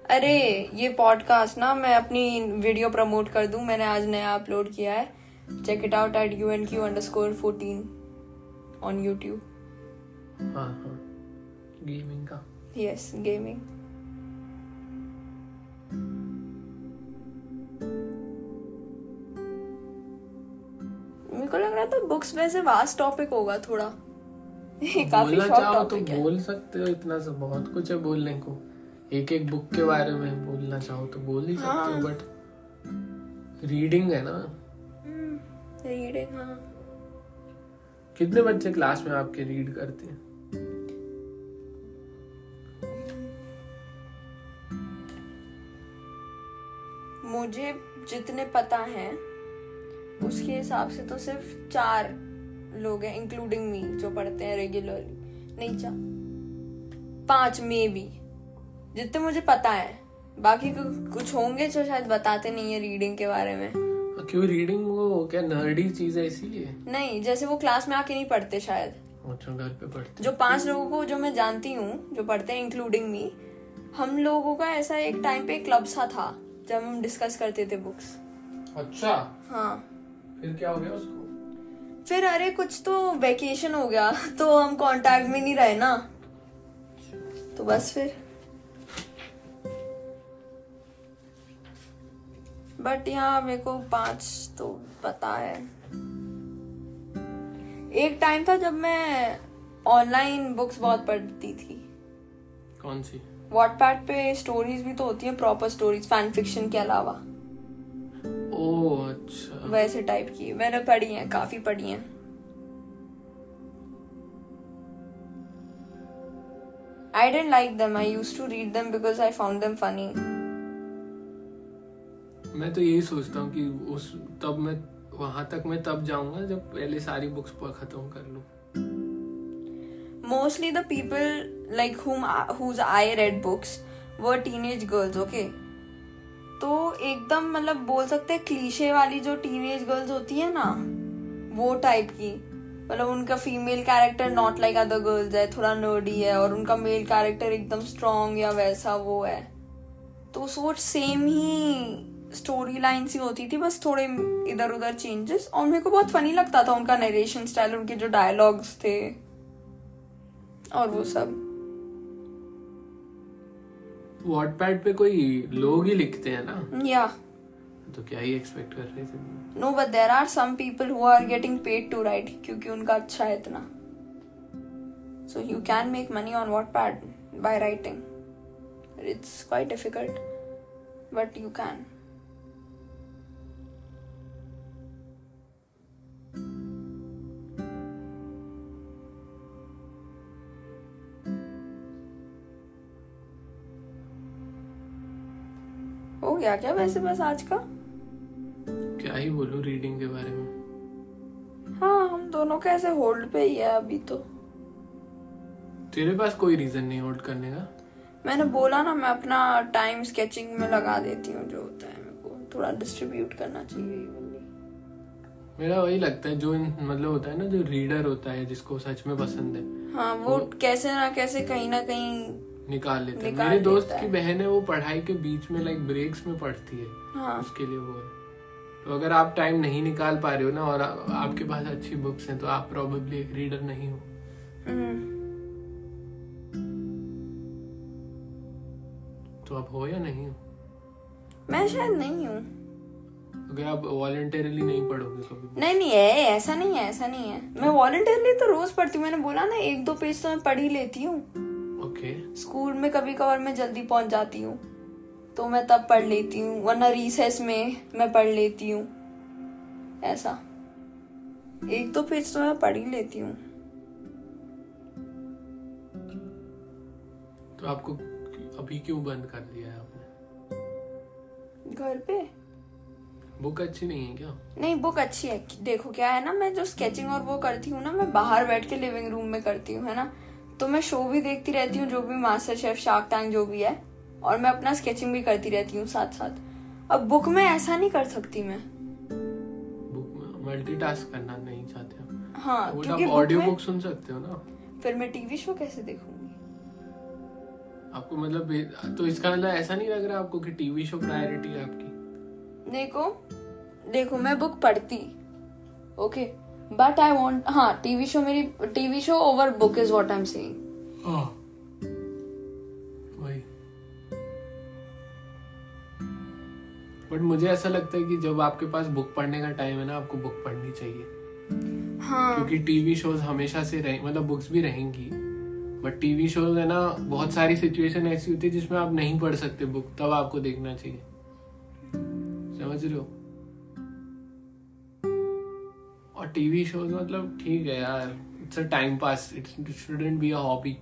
अरे ये पॉडकास्ट ना मैं अपनी वीडियो प्रमोट कर दूँ मैंने आज नया अपलोड किया है। Check it out at U N Q underscore fourteen on YouTube हाँ हाँ। गेमिंग का। यस गेमिंग मेरे को लग रहा था बुक्स में से वास्ट टॉपिक होगा थोड़ा। काफ़ी शॉर्ट चाहो तो टॉपिक है। बोल सकते हो इतना सब बहुत कुछ है बोलने को। एक एक बुक के बारे में बोलना चाहो तो बोल ही सकते हाँ। हो। बट रीडिंग है ना? रीडिंग हाँ। कितने बच्चे क्लास में आपके रीड करते हैं? मुझे जितने पता है उसके हिसाब से तो सिर्फ़ चार लोग हैं इंक्लूडिंग मी जो पढ़ते हैं रेगुलरली नहीं चार पाँच मे भी जितने मुझे पता है। बाकी कुछ होंगे जो शायद बताते नहीं है रीडिंग के बारे में। क्यों रीडिंग वो क्या नर्डी चीज़ है इसीलिए? नहीं जैसे वो क्लास में आके नहीं पढ़ते शायद। अच्छा घर पे पढ़ते जो पाँच लोगों को जो मैं जानती हूँ जो पढ़ते हैं इंक्लूडिंग मी हम लोगों का ऐसा एक टाइम पे क्लब सा था जब हम डिस्कस करते थे बुक्स अच्छा? हाँ। फिर क्या हो गया उसको? फिर अरे कुछ तो वेकेशन हो गया तो हम कांटेक्ट में नहीं रहे ना। तो बस फिर। बट यहाँ मेरे को पाँच तो पता है। एक टाइम था जब मैं ऑनलाइन बुक्स बहुत पढ़ती थी। कौन सी? वॉटपैड पे स्टोरीज भी तो होती हैं प्रॉपर स्टोरीज फ़ैन फिक्शन के अलावा। ओ अच्छा। वैसे टाइप की। मैंने पढ़ी हैं काफ़ी पढ़ी हैं। I didn't like them. I used to read them because I found them funny. मैं तो यही सोचता हूँ कि उस, तब मैं, वहाँ तक मैं तब जाऊँगा जब पहले सारी बुक्स पर खत्म कर लूँ Mostly the people, like whom whose I read books were teenage girls. Okay. तो एकदम मतलब बोल सकते हैं क्लीशे वाली जो टीनेज गर्ल्स होती है ना, वो टाइप की मतलब उनका female character not like other girls है, थोड़ा नर्डी है और उनका मेल कैरेक्टर एकदम स्ट्रॉन्ग या वैसा वो है तो सोच सेम ही स्टोरी लाइन सी होती थी बस थोड़े इधर उधर चेंजेस और मेरे को बहुत फनी लगता था उनका नरेशन स्टाइल उनके जो डायलॉग्स थे और वो सब। वॉटपैड पे कोई लोग ही लिखते हैं ना? या तो क्या ही एक्सपेक्ट कर रहे थे? No but there are some people who are getting paid to write क्योंकि उनका अच्छा है इतना। So you can make money on Wattpad by writing it's quite difficult but you can हो गया क्या वैसे बस आज का? क्या ही बोलूँ रीडिंग के बारे में? हाँ हम दोनों का ऐसे होल्ड पे ही है अभी तो। तेरे पास कोई रीजन नहीं होल्ड करने का? मैंने बोला ना मैं अपना टाइम स्केचिंग में लगा देती हूँ जो होता है मेरे को। थोड़ा डिस्ट्रीब्यूट करना चाहिए मेरा वही लगता है जो मतलब होता है ना जो रीडर होता है जिसको सच में पसंद है। हाँ वो, वो कैसे ना कैसे कहीं ना कहीं निकाल लेता है। मेरे दोस्त की बहन है वो पढ़ाई के बीच में लाइक ब्रेक्स में पढ़ती है। हाँ। उसके लिए वो है। तो अगर आप टाइम नहीं निकाल पा रहे हो ना और आ, आपके पास अच्छी बुक्स हैं तो आप प्रोबेबली एक रीडर नहीं हो। हम्म, तो आप हो या नहीं हो? मैं शायद नहीं हूँ। अगर आप वॉलेंटरली नहीं पढ़ोगे कभी नहीं नहीं है ऐसा नहीं है ऐसा नहीं है। मैं वॉलंटियरली तो रोज पढ़ती हूँ। मैंने बोला ना एक दो पेज तो मैं पढ़ ही लेती हूँ। ओके स्कूल में कभी कभार मैं जल्दी पहुँच जाती हूँ तो मैं तब पढ़ लेती हूँ वरना रिसेस में मैं पढ़ लेती हूँ ऐसा। एक दो पेज तो मैं पढ़ ही लेती हूँ। तो आपको अभी क्यों बंद कर दिया है आपने? घर पे? बुक अच्छी नहीं है क्या? नहीं बुक अच्छी है। देखो क्या है ना मैं जो स्केचिंग और वो करती हूँ ना मैं बाहर बैठ के लिविंग रूम में करती हूँ है ना? तो मैं शो भी देखती रहती हूँ जो भी मास्टर शेफ शार्क टैंक जो भी है और मैं अपना स्केचिंग भी करती रहती हूँ साथ साथ अब बुक में ऐसा नहीं कर सकती मैं। बुक में मल्टीटास्क करना नहीं चाहते हम हाँ वो क्योंकि ऑडियो बुक सुन सकते हो ना? फिर मैं टीवी शो कैसे देखूँगी? आपको मतलब तो इसका मतलब ऐसा नहीं लग रहा आपको कि टीवी शो प्रायोरिटी है आपकी? देखो देखो मैं बुक पढ़ती ओके बट आई वांट हाँ टीवी शो मेरी TV show over book is what I am saying हाँ। बट मुझे ऐसा लगता है कि जब आपके पास बुक पढ़ने का टाइम है ना आपको बुक पढ़नी चाहिए। हाँ। क्योंकि टीवी शोज़ हमेशा से रहे मतलब बुक्स भी रहेंगी। बट टीवी शोज़ है ना बहुत सारी सिचुएशन ऐसी होती है जिसमें आप नहीं पढ़ सकते बुक तब आपको देखना चाहिए। समझ रहे हो? और टीवी शोज़ मतलब ठीक है यार। It's a time pass it's shouldn't be a hobby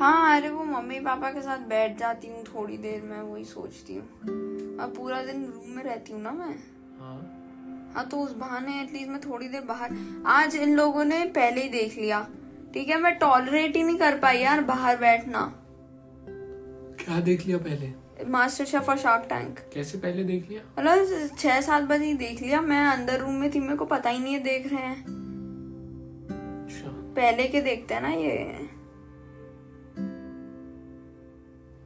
हाँ अरे वो मम्मी पापा के साथ बैठ जाती हूँ थोड़ी देर मैं वही सोचती हूँ। अब पूरा दिन रूम में रहती हूँ ना मैं। हाँ। हाँ तो उस बहाने एटलीस्ट मैं थोड़ी देर बाहर आज इन लोगों ने पहले ही देख लिया। ठीक है मैं टॉलरेट ही नहीं कर पाई यार बाहर बैठना। क्या देख लिया पहले? मास्टर शेफ और शार्क टैंक। कैसे पहले देख लिया? मतलब छह सात बजे ही देख लिया। मैं अंदर रूम में थी मेरे को पता ही नहीं है देख रहे हैं। अच्छा। पहले के देखते हैं ना ये।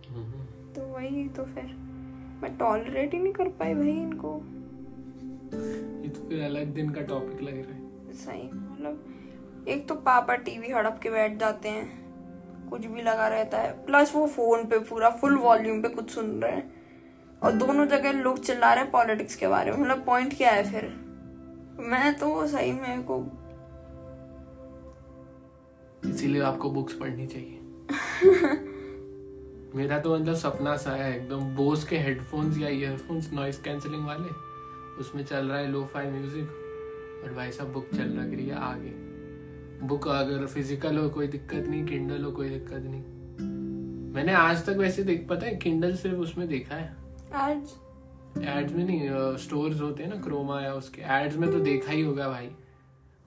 हम्म। तो वही तो फिर। मैं टॉलरेट ही नहीं कर पाई भाई इनको। ये तो फिर अलग दिन का टॉपिक लग रहा है। सही मतलब एक तो पापा टीवी हड़प के बैठ जाते हैं। कुछ भी लगा रहता है। प्लस वो फ़ोन पे पूरा फुल वॉल्यूम पे कुछ सुन रहे हैं। और दोनों जगह लोग चिल्ला रहे हैं पॉलिटिक्स के बारे में। मतलब पॉइंट क्या है फिर? मैं तो सही मेरे को इसीलिए आपको बुक्स पढ़नी चाहिए। मेरा तो मतलब सपना सा है एकदम। बोस के हेडफोन्स या ईयरफोन्स नॉइस कैंसिलिंग वाले उसमें चल रहा है लो फाई म्यूज़िक और भाई साहब बुक चल रहा है आगे। बुक अगर फ़िज़िकल हो कोई दिक्कत नहीं किंडल हो कोई दिक्कत नहीं। मैंने आज तक वैसे देख पता है किंडल सिर्फ़ उसमें देखा है। आज एड्स में नहीं स्टोर्स होते हैं ना क्रोमा या उसके। एड्स में तो देखा ही होगा भाई।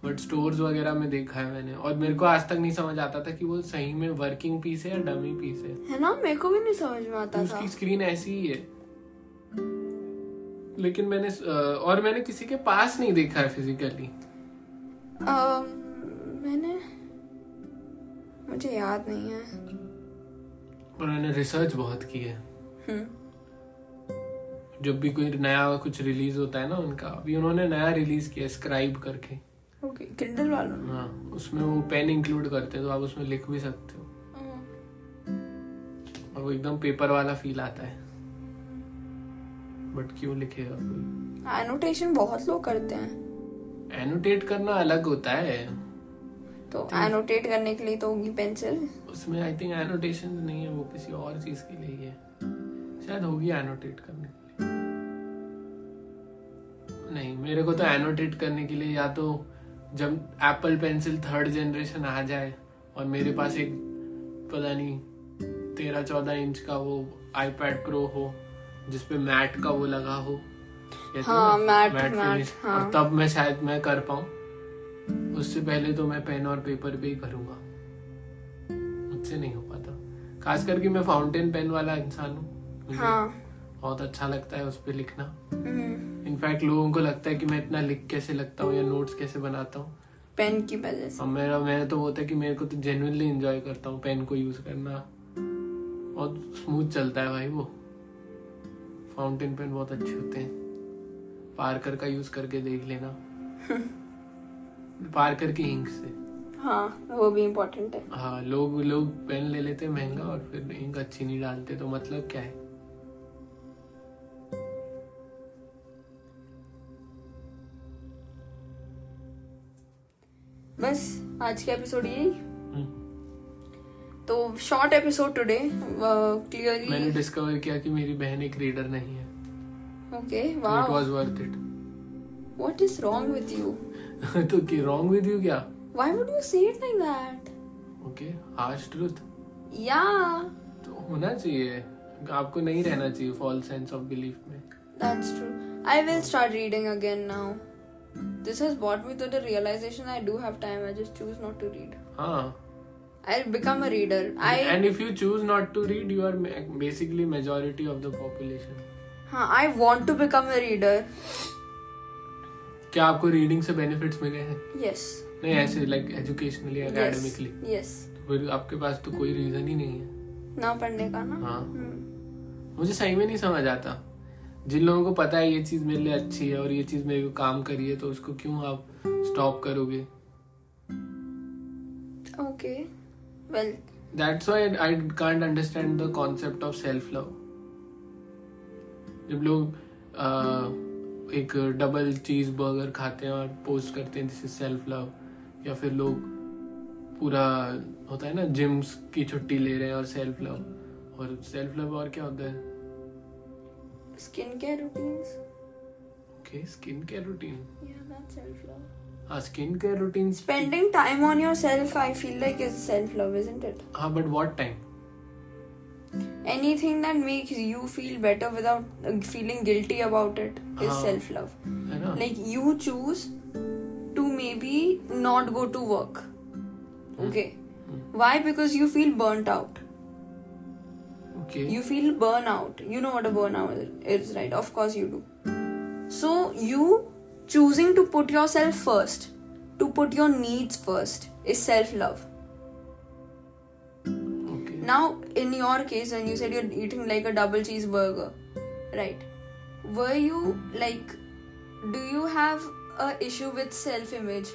बट स्टोर्स वगैरह में देखा है मैंने। और मेरे को आज तक नहीं समझ आता था कि वो सही में वर्किंग पीस है या डमी पीस है। है ना? मेरे को भी नहीं समझ में आता उसकी था। उसकी स्क्रीन ऐसी ही है। लेकिन मैंने और मैंने किसी के पास नहीं देखा है फिजिकली अम, मैंने मुझे याद नहीं है। और मैंने रिसर्च बहुत की है। हम्म, जब भी कोई नया कुछ रिलीज़ होता है ना उनका अभी उन्होंने नया रिलीज़ किया स्क्राइब करके। ओके किंडल वालों? हाँ उसमें वो पेन इंक्लूड करते हैं तो आप उसमें लिख भी सकते हो। और वो एकदम पेपर वाला फील आता है। बट क्यों लिखेगा कोई? एनोटेशन बहुत लोग करते हैं। एनोटेट करना अलग होता है। तो एनोटेट करने के लिए तो होगी पेंसिल उसमें आई थिंक एनोटेशन नहीं है वो किसी और चीज़ के लिए है शायद होगी एनोटेट करने के लिए। नहीं मेरे को तो एनोटेट करने के लिए या तो जब एप्पल पेंसिल थर्ड जनरेशन आ जाए और मेरे पास एक पता नहीं तेरह चौदह इंच का वो आईपैड प्रो हो जिसपे मैट का वो लगा हो। हाँ, मैट- मैट मैट, finish। हाँ। और तब मैं शायद मैं कर पाऊँ। उससे पहले तो मैं पेन और पेपर पे ही करूँगा। मुझसे नहीं हो पाता। खास करके मैं फाउंटेन पेन वाला इंसान हूँ। हाँ। बहुत अच्छा लगता है उस पर लिखना। हम्म, इनफैक्ट लोगों को लगता है कि मैं इतना लिख कैसे लगता हूँ या नोट्स कैसे बनाता हूँ। पेन की वजह से। और मेरा मेरा तो होता है कि मेरे को तो जेनुअनली एंजॉय करता हूँ पेन को यूज़ करना। बहुत स्मूथ चलता है भाई वो। फाउंटेन पेन बहुत अच्छे होते हैं। पार्कर का यूज़ करके देख लेना। पार्कर की इंक से। हाँ वो भी इम्पोर्टेंट है। हाँ लोग लोग पेन ले लेते हैं महँगा और फिर इंक अच्छी नहीं डालते तो मतलब क्या है? बस आज का एपिसोड यही। हम्म। तो शॉर्ट एपिसोड टुडे क्लियरली मैंने डिस्कवर किया कि मेरी बहन एक रीडर नहीं है। Okay it was worth it what is wrong with you तो की रॉन्ग विद यू क्या? Why would you say it like that okay harsh truth या तो होना चाहिए। आपको नहीं रहना चाहिए फॉल्स सेंस ऑफ़ बिलीफ में। That's true I will start reading again now this has brought me to the realisation I do have time I just choose not to read हाँ। I'll become a reader. I and if you choose not to read, you are basically majority of the population. Huh, I want to become a reader. क्या आपको रीडिंग से बेनिफिट्स मिले हैं Yes. नहीं ऐसे लाइक एजुकेशनली एकेडमिकली Yes. फिर आपके पास तो कोई रीजन ही नहीं है ना पढ़ने का ना. हाँ हम्म. मुझे सही में नहीं समझ आता जिन लोगों को पता है ये चीज़ मेरे लिए अच्छी है और ये चीज़ मेरे को काम करी है तो उसको क्यों आप स्टॉप करोगे Okay. Well, that's why I can't understand the concept of self love जब लोग अ, एक डबल चीज़ बर्गर खाते हैं और पोस्ट करते हैं दिस इज़ सेल्फ लव या फिर लोग पूरा होता है ना जिम्स की छुट्टी ले रहे हैं और सेल्फ लव और सेल्फ लव और क्या होता है skincare routines. Okay skin care routine Yeah, that's self-love. हाँ skin care routine Spending time on yourself, I feel like is self-love, isn't it? हाँ but what time anything that makes you feel better without feeling guilty about it is uh-huh. uh, self love like you choose to maybe not go to work. Hmm. Okay? Hmm. Why? Because you feel burnt out. Okay. You feel burnout. You know what a burnout is right? Of course you do. So you choosing to put yourself first to put your needs first is self love Now, in your case, when you said you're eating like a double cheeseburger, right? Were you like, do you have a issue with self-image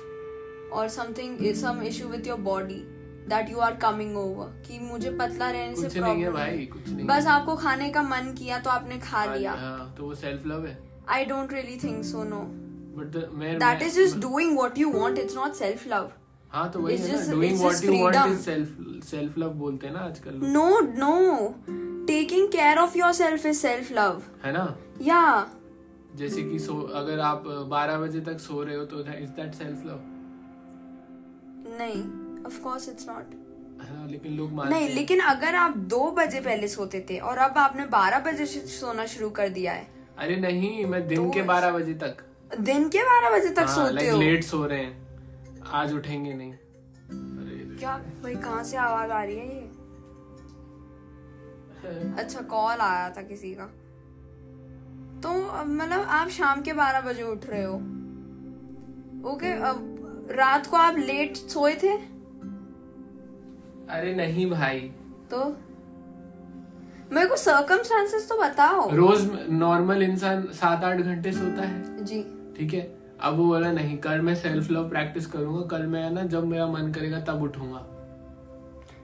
or something, some issue with your body that you are coming over? कि मुझे पतला रहने से नहीं है भाई कुछ नहीं बस आपको खाने का मन किया तो आपने खा हाँ, लिया हाँ, तो वो सेल्फ लव है I don't really think so no but that is just doing what you want it's not self love हाँ तो वही है ना just- doing it's what just you want freedom. Is self self love बोलते हैं ना आजकल। No no taking care of yourself is self love है ना? या जैसे कि सो अगर आप 12 बजे तक सो रहे हो तो इज़ दैट सेल्फ लव नहीं ऑफ़ कोर्स इट्स नॉट लेकिन लोग मानते नहीं लेकिन अगर आप दो बजे पहले सोते थे और अब आपने बारह बजे से सोना शुरू कर दिया है अरे नहीं मैं दिन तो के 12 बजे तक। दिन के बारह बजे तक हाँ, सोते हो। लेट सो रहे हैं। आज उठेंगे नहीं। अरे क्या भाई कहाँ से आवाज़ आ रही है ये? अच्छा कॉल आया था किसी का। तो मतलब आप शाम के बारह बजे उठ रहे हो। ओके अब रात को आप लेट सोए थे? अरे नहीं भाई। तो? मेरे को सर्कमस्टांसेस तो बताओ। रोज नॉर्मल इंसान सात आठ घंटे सोता है। जी। ठीक है? अब वो बोला नहीं कल मैं सेल्फ लव प्रैक्टिस करूँगा। कल मैं है ना जब मेरा मन करेगा तब उठूँगा।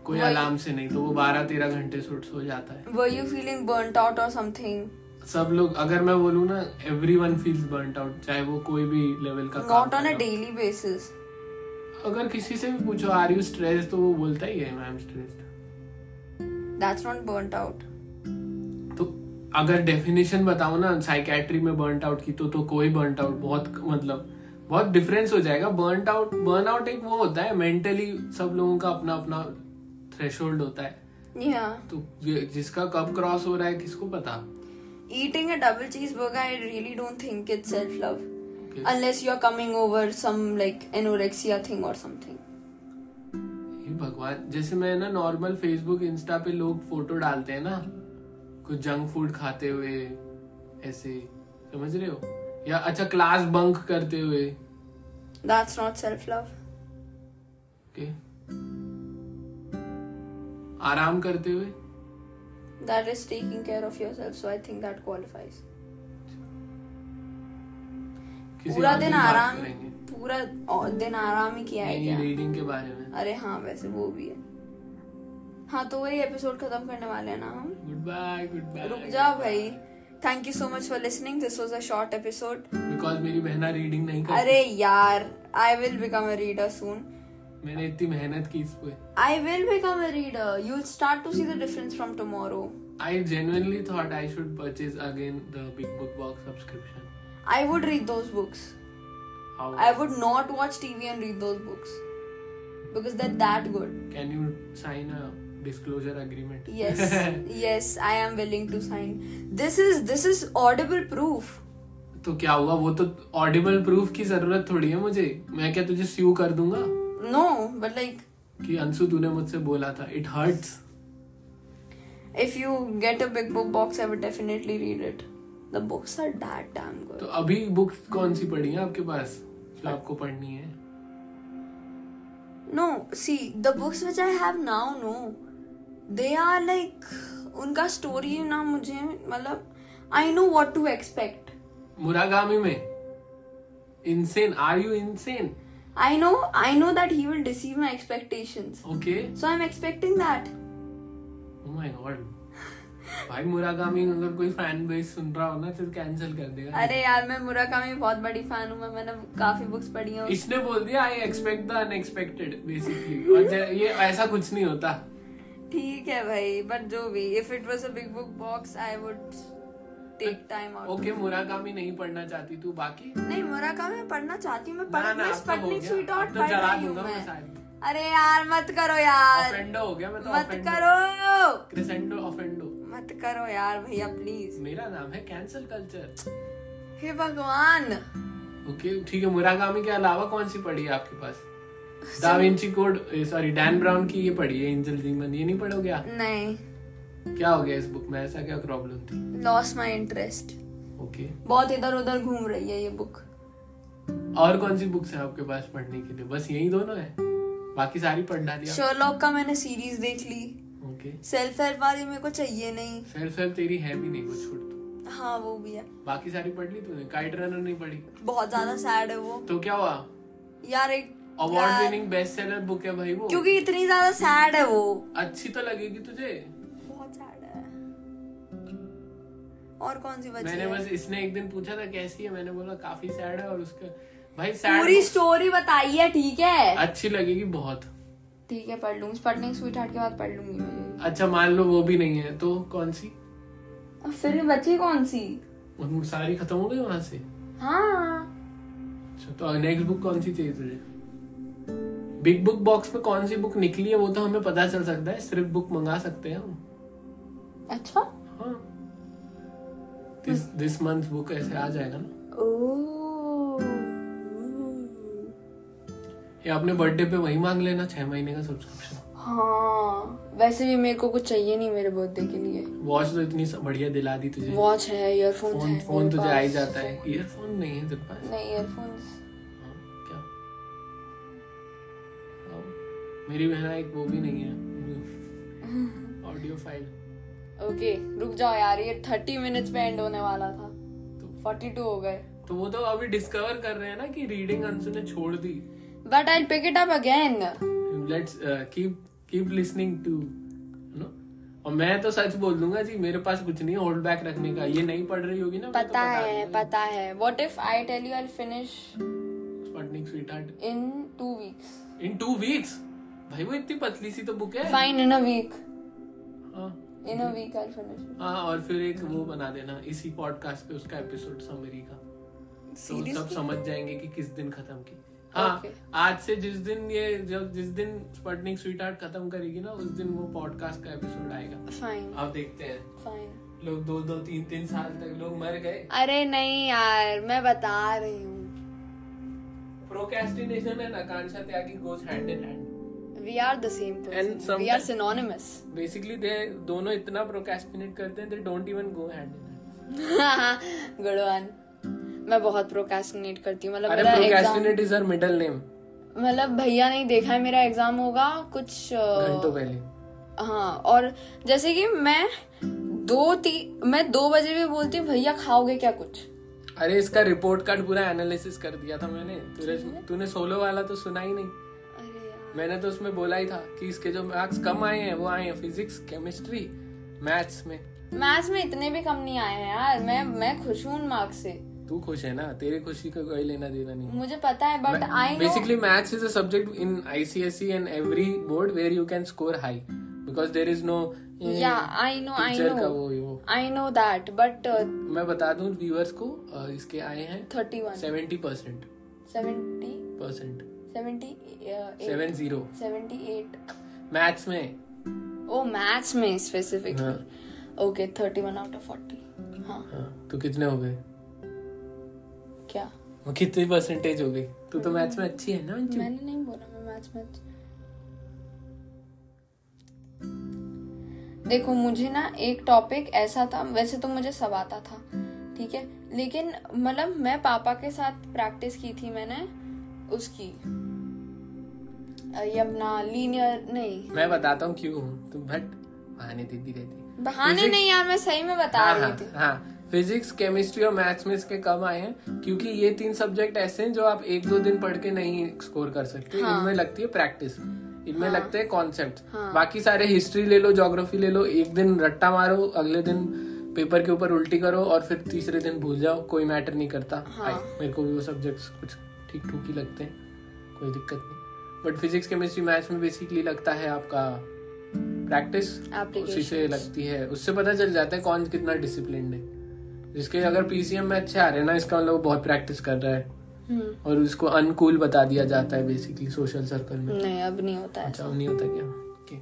कोई अलार्म से नहीं तो वो बारह तेरह घंटे सो सो जाता है। Were you feeling burnt out और समथिंग सब लोग अगर मैं बोलूँ ना everyone feels burnt out चाहे वो कोई भी लेवल का not on a daily basis अगर किसी से भी पूछो आर यू स्ट्रेस तो वो बोलता ही है I am stressed that's not burnt out अगर डेफिनेशन बताओ ना साइकेट्री में बर्नट आउट की तो तो कोई बर्नट आउट बहुत मतलब बहुत डिफरेंस हो जाएगा। बर्नट आउट बर्न आउट एक वो होता है मेंटली सब लोगों का अपना अपना थ्रेशोल्ड होता है। या तो जिसका कब क्रॉस हो रहा है किसको पता? Eating a double cheeseburger i really don't think it's self love Okay. unless you're coming over some like anorexia thing or something. भगवान जैसे मैं ना नॉर्मल फेसबुक इंस्टा पे लोग फ़ोटो डालते हैं ना कुछ जंक फ़ूड खाते हुए ऐसे समझ रहे हो? या अच्छा क्लास बंक करते हुए। That's not self love okay आराम करते हुए? That is taking care of yourself so i think that qualifies. किसी पूरा दिन आराम पूरा दिन आराम ही किया है क्या? रीडिंग के बारे में। अरे हाँ वैसे वो भी है। हाँ तो वही एपिसोड खत्म करने वाले हैं ना हम। गुड बाय गुड बाय रुक जा भाई। Thank you so much for listening this was a short episode because मेरी बहन रीडिंग नहीं कर अरे यार I will become a reader soon मैंने इतनी मेहनत की इस पे। I will become a reader you will start to see the difference from tomorrow I genuinely thought I should purchase again the big book box subscription I would read those books I would not watch TV and read those books because they that good can you sign up disclosure agreement yes yes I am willing to sign this is this is audible proof तो क्या हुआ? वो तो ऑडिबल प्रूफ की ज़रूरत थोड़ी है मुझे। मैं क्या तुझे स्यू कर दूँगा? नो बट लाइक कि अंशु तूने मुझसे बोला था। It hurts if you get a big book box I will definitely read it the books are that damn good तो अभी बुक्स कौन सी पढ़ी हैं आपके पास जो आपको पढ़नी है? No see the books which I have now no they are like उनका स्टोरी ना मुझे मतलब I know what to expect Murakami में? Insane are you insane I know, I know that he will deceive my expectations. Okay So I'm expecting that. Oh my god भाई मुरागामी अगर कोई फ़ैन बेस सुन रहा हो ना तो कैंसिल कर देगा। अरे यार मैं मुराकामी बहुत बड़ी फ़ैन हूँ मैं मैंने काफ़ी बुक्स पढ़ी हैं। इसने बोल दिया I expect the unexpected basically और ये ऐसा कुछ नहीं होता। ठीक है भाई बट जो भी if it was a big book box I would take time out okay Murakami नहीं पढ़ना चाहती तू बाकी? नहीं मुराकामी मैं पढ़ना चाहती हूँ मैं पढ़ मैं तो हो स्पटनिक स्वीट आउट तो पढ़ रही हूँ मैं। मैं अरे यार मत करो यार। ऑफेंडो हो गया मैं तो मत करो। क्रिसेंडो ऑफेंडो मत करो यार भैया प्लीज़ मेरा नाम है कैंसल कल्चर हे भगवान। ओके ठीक है मुरागामी के अलावा कौन सी पढ़ी है आपके पास? Da Vinci Code sorry Dan Brown की ये पढ़ी है एंजल जीमन ये नहीं पढ़ोगे आप? नहीं। क्या हो गया इस बुक में? ऐसा क्या प्रॉब्लम थी? लॉस माई इंटरेस्ट ओके बहुत इधर उधर घूम रही है ये बुक और कौन सी बुक्स है आपके पास पढ़ने के लिए? बस यही दोनों है? बाकी सारी पढ़ डाली शर्लॉक का मैंने सीरीज़ देख ली। ओके सेल्फ हेल्प वाली मेरे को चाहिए नहीं। सेल्फ हेल्प तेरी है भी नहीं वो छोड़ तू हाँ वो भी है। बाकी सारी पढ़ ली तूने? काइट रनर नहीं पढ़ी? बहुत ज़्यादा सैड है वो। तो क्या हुआ? यार एक award winning best seller book है भाई वो। क्योंकि इतनी ज़्यादा सैड है वो। अच्छी तो लगेगी तुझे? बहुत सैड है। और कौन सी मैंने बस इसने एक दिन पूछा था कैसी है? मैंने बोला काफ़ी सैड है। और उसका भाई सैड पूरी स्टोरी बताइए ठीक है? अच्छी लगेगी बहुत। ठीक है पढ़ लूँगी। स्पटनिक स्वीट हार्ट के बाद पढ़ लूँगी मैं। अच्छा मान लो वो भी नहीं है तो कौन सी? फिर बची कौन सी? सारी खत्म हो गई वहाँ से? हाँ। अच्छा तो नेक्स्ट बुक कौन सी चाहिए तुझे? बिग बुक बॉक्स में कौन सी बुक निकली है वो तो हमें पता चल सकता है सिर्फ़ बुक मंगा सकते हैं हम। अच्छा? हाँ। दिस दिस मंथ बुक ऐसे आ जाएगा ना। ओह। ये अपने बर्थडे पे वही मांग लेना छह महीने का सब्सक्रिप्शन हाँ वैसे भी मेरे को कुछ चाहिए नहीं मेरे बर्थडे के लिए। वॉच तो इतनी बढ़िया दिला दी तुझे। वॉच है ईयरफोन फ़ोन है फ़ोन तुझे आ ही जाता है। ईयरफोन नहीं है तेरे पास। नहीं ईयरफोन्स मेरी बहना एक वो भी नहीं है। ऑडियो फ़ाइल ओके रुक जाओ यार ये थर्टी मिनट्स पे एंड होने वाला था। तो फोर्टी टू हो गए। तो वो तो अभी डिस्कवर कर रहे हैं ना कि रीडिंग अंशु ने छोड़ दी। But I pick it up again let's keep keep listening to no और मैं तो सच बोल दूँगा जी मेरे पास कुछ नहीं होल्ड बैक रखने का। ये नहीं पढ़ रही होगी ना मैं तो पता है पता है। What if I tell you I will finish Sputnik Sweetheart in two weeks in two weeks भाई वो इतनी पतली सी तो बुक है। फाइन इन अ वीक हाँ। इन अ वीक आई फिनिश हाँ और फिर एक वो बना देना इसी पॉडकास्ट पे उसका एपिसोड समरी का। तो सब समझ जाएँगे कि किस दिन खत्म की। हाँ Okay. आज से जिस दिन ये जब जिस दिन स्पटनिक स्वीटहार्ट खत्म करेगी ना उस दिन वो पॉडकास्ट का एपिसोड आएगा। फाइन आप देखते हैं। फाइन लोग दो दो तीन तीन साल तक लोग मर गए। अरे नहीं यार मैं बता रही हूँ। Procrastination and Akanksha Tyagi goes hand in hand we are the same person we are synonymous basically they दोनों इतना करते हैं they don't even go hand in good one. मैं बहुत प्रोक्रेस्टिनेट करती हूँ। मतलब अरे इज़ हर मिडिल नेम मतलब भैया नहीं देखा है मेरा एग्ज़ाम होगा कुछ घंटों पहले। हाँ और जैसे कि मैं दो ती मैं दो बजे भी बोलती हूँ भैया खाओगे क्या कुछ? अरे इसका रिपोर्ट कार्ड पूरा एनालिसिस कर दिया था मैंने। तूने सोलो वाला तो सुना ही नहीं। मैंने तो उसमें बोला ही था कि इसके जो मार्क्स कम आए हैं वो आए हैं फिजिक्स केमिस्ट्री मैथ्स में। मैथ्स में इतने भी कम नहीं आए हैं यार। मैं मैं खुश हूँ मार्क्स से। तू खुश है ना? तेरी खुशी का कोई लेना देना नहीं। मुझे पता है but I know Basically, maths is a subject in ICSE and every board where you can score high because there is no eh, या I know I know I know that but मैं बता दूँ व्यूअर्स को अ, इसके आए हैं thirty one seventy percent seventy percent seven zero seventy eight maths में. ओ मैथ्स में specifically. Okay thirty one out of forty हाँ. हाँ, तो कितने हो गए? क्या? वो कितनी परसेंटेज हो गई? तू तो मैथ्स में अच्छी है ना मैंने नहीं बोला मैं मैथ्स में देखो मुझे ना एक टॉपिक ऐसा था वैसे तो मुझे सब आता था ठीक है? लेकिन मतलब मैं पापा के साथ प्रैक्टिस की थी मैंने उसकी। ये अपना लीनियर नहीं। मैं बताता हूँ क्यों तुम भट बहाने देती रहती। बहाने Physics- नहीं यार मैं सही में बता हाँ रही हाँ थी। हाँ। फिजिक्स केमिस्ट्री और मैथ्स में इसके कम आए हैं क्योंकि ये तीन सब्जेक्ट ऐसे हैं जो आप एक दो दिन पढ़ के नहीं स्कोर कर सकते। हाँ। इनमें लगती है प्रैक्टिस इनमें हाँ। लगते हैं कॉन्सेप्ट हाँ। बाकी सारे हिस्ट्री ले लो ज्योग्राफी ले लो एक दिन रट्टा मारो अगले दिन पेपर के ऊपर उल्टी करो और फिर तीसरे दिन भूल जाओ कोई मैटर नहीं करता। हाँ। मेरे को भी वो सब्जेक्ट्स कुछ ठीक ठूक ही लगते हैं कोई दिक्कत नहीं। बट फिजिक्स केमिस्ट्री मैथ्स में बेसिकली लगता है आपका प्रैक्टिस उसी से लगती है। उससे पता चल जाता है कौन कितना डिसिप्लिन है। जिसके अगर पीसीएम में अच्छे आ रहे हैं ना इसका मतलब बहुत प्रैक्टिस कर रहा है। हम्म, और उसको अनकूल बता दिया जाता है बेसिकली सोशल सर्कल में। नहीं अब नहीं होता है अच्छा वो नहीं होता क्या? ओके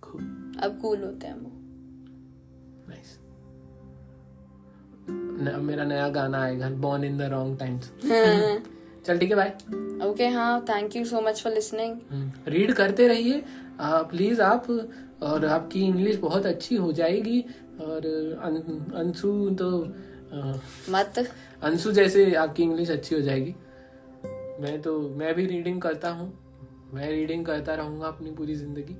cool, अब कूल होते हैं वो। Nice. न- मेरा नया गाना आएगा born in the wrong times चल ठीक है बाय ओके हाँ thank you so much for listening read करते रहिए। प्लीज़ आप और आपकी इंग्लिश बहुत अच्छी हो जाएगी और अंशु तो मत. अंशु जैसे आपकी इंग्लिश अच्छी हो जाएगी। मैं तो मैं भी रीडिंग करता हूँ। मैं रीडिंग करता रहूँगा अपनी पूरी ज़िंदगी।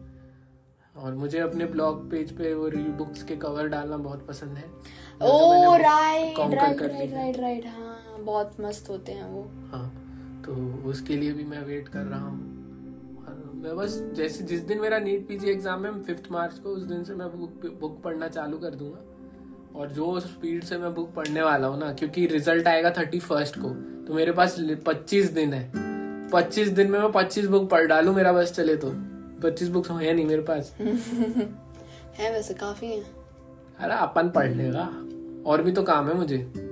और मुझे अपने ब्लॉग पेज पे वो बुक्स के कवर डालना बहुत पसंद है। Oh right right. Right right हाँ। बहुत मस्त होते हैं वो। हाँ तो उसके लिए भी मैं वेट कर रहा हूँ। मैं बस जैसे जिस दिन मेरा नीट पीजी एग्ज़ाम है फिफ्थ मार्च को उस दिन से मैं बुक बुक पढ़ना चालू कर दूँगा। और जो स्पीड से मैं बुक पढ़ने वाला हूँ ना क्योंकि रिज़ल्ट आएगा थर्टी फ़र्स्ट को तो मेरे पास पच्चीस दिन है। पच्चीस दिन में मैं पच्चीस बुक पढ़ डालू मेरा बस चले तो। पच्चीस बुक्स है नहीं मेरे पास। है वैसे काफ़ी है। अरे अपन पढ़ लेगा। और भी तो काम है मुझे।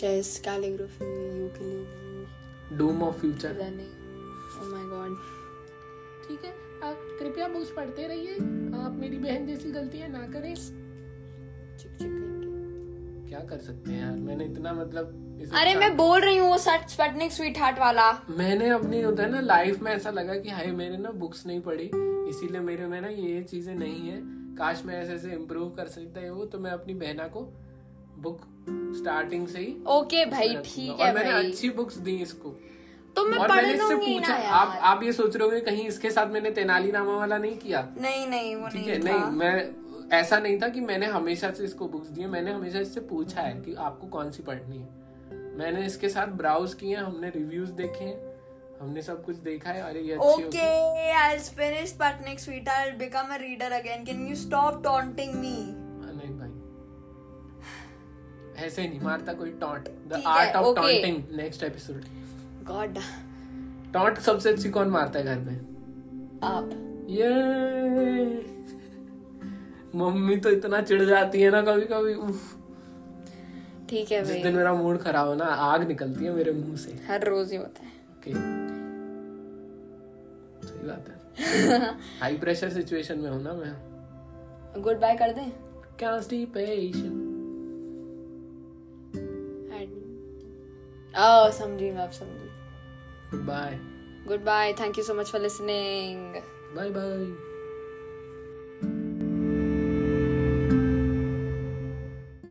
Chess calligraphy ukulele doom of future running oh my god ठीक है आप कृपया बुक्स पढ़ते रहिए। आप मेरी बहन जैसी गलतियाँ ना करें। चिक चिक करेंगे क्या कर सकते हैं यार? मैंने इतना मतलब अरे मैं बोल रही हूँ वो सट स्पटनिक स्वीट हार्ट वाला। मैंने अपनी होता है ना लाइफ में ऐसा लगा कि हाय मेरे ना बुक्स नहीं पढ़ी। इसीलिए मेरे में ना ये चीज़ें नहीं है। काश मैं ऐसे ऐसे इम्प्रूव कर सकता है वो तो मैं अपनी बहना को बुक स्टार्टिंग से ही ओके भाई रखूँगा। ठीक और है मैंने भाई अच्छी बुक्स दी इसको तो मैं और मैंने इससे पूछा आप आप ये सोच रहे होंगे कहीं इसके साथ मैंने तेनालीरामा वाला नहीं किया नहीं नहीं वो ठीक नहीं है नहीं मैं ऐसा नहीं था कि मैंने हमेशा से इसको बुक्स दी है मैंने हमेशा इससे पूछा है कि आपको कौन सी पढ़नी है मैंने इसके साथ ब्राउज किए हमने रिव्यूज़ देखे हैं हमने सब कुछ देखा है अरे ये अच्छी Okay, I'll finish Sputnik Sweet. I'll become a reader again. Can you stop taunting me? हाँ, नहीं भाई ऐसे नहीं मारता कोई taunt the art of. Taunting next episode God, taunt सबसे अच्छी कौन मारता है घर में? आप. ये मम्मी तो इतना चिढ़ जाती है ना कभी कभी उफ ठीक है जिस दिन मेरा मूड खराब हो ना आग निकलती है मेरे मुँह से. हर रोज ही होता है. ओके सही बात है. हाई प्रेशर सिचुएशन में हूँ ना मैं. गुड बाय कर दें? Constipation oh Oh, some dream love, some. Goodbye. Goodbye. Thank you so much for listening. Bye bye.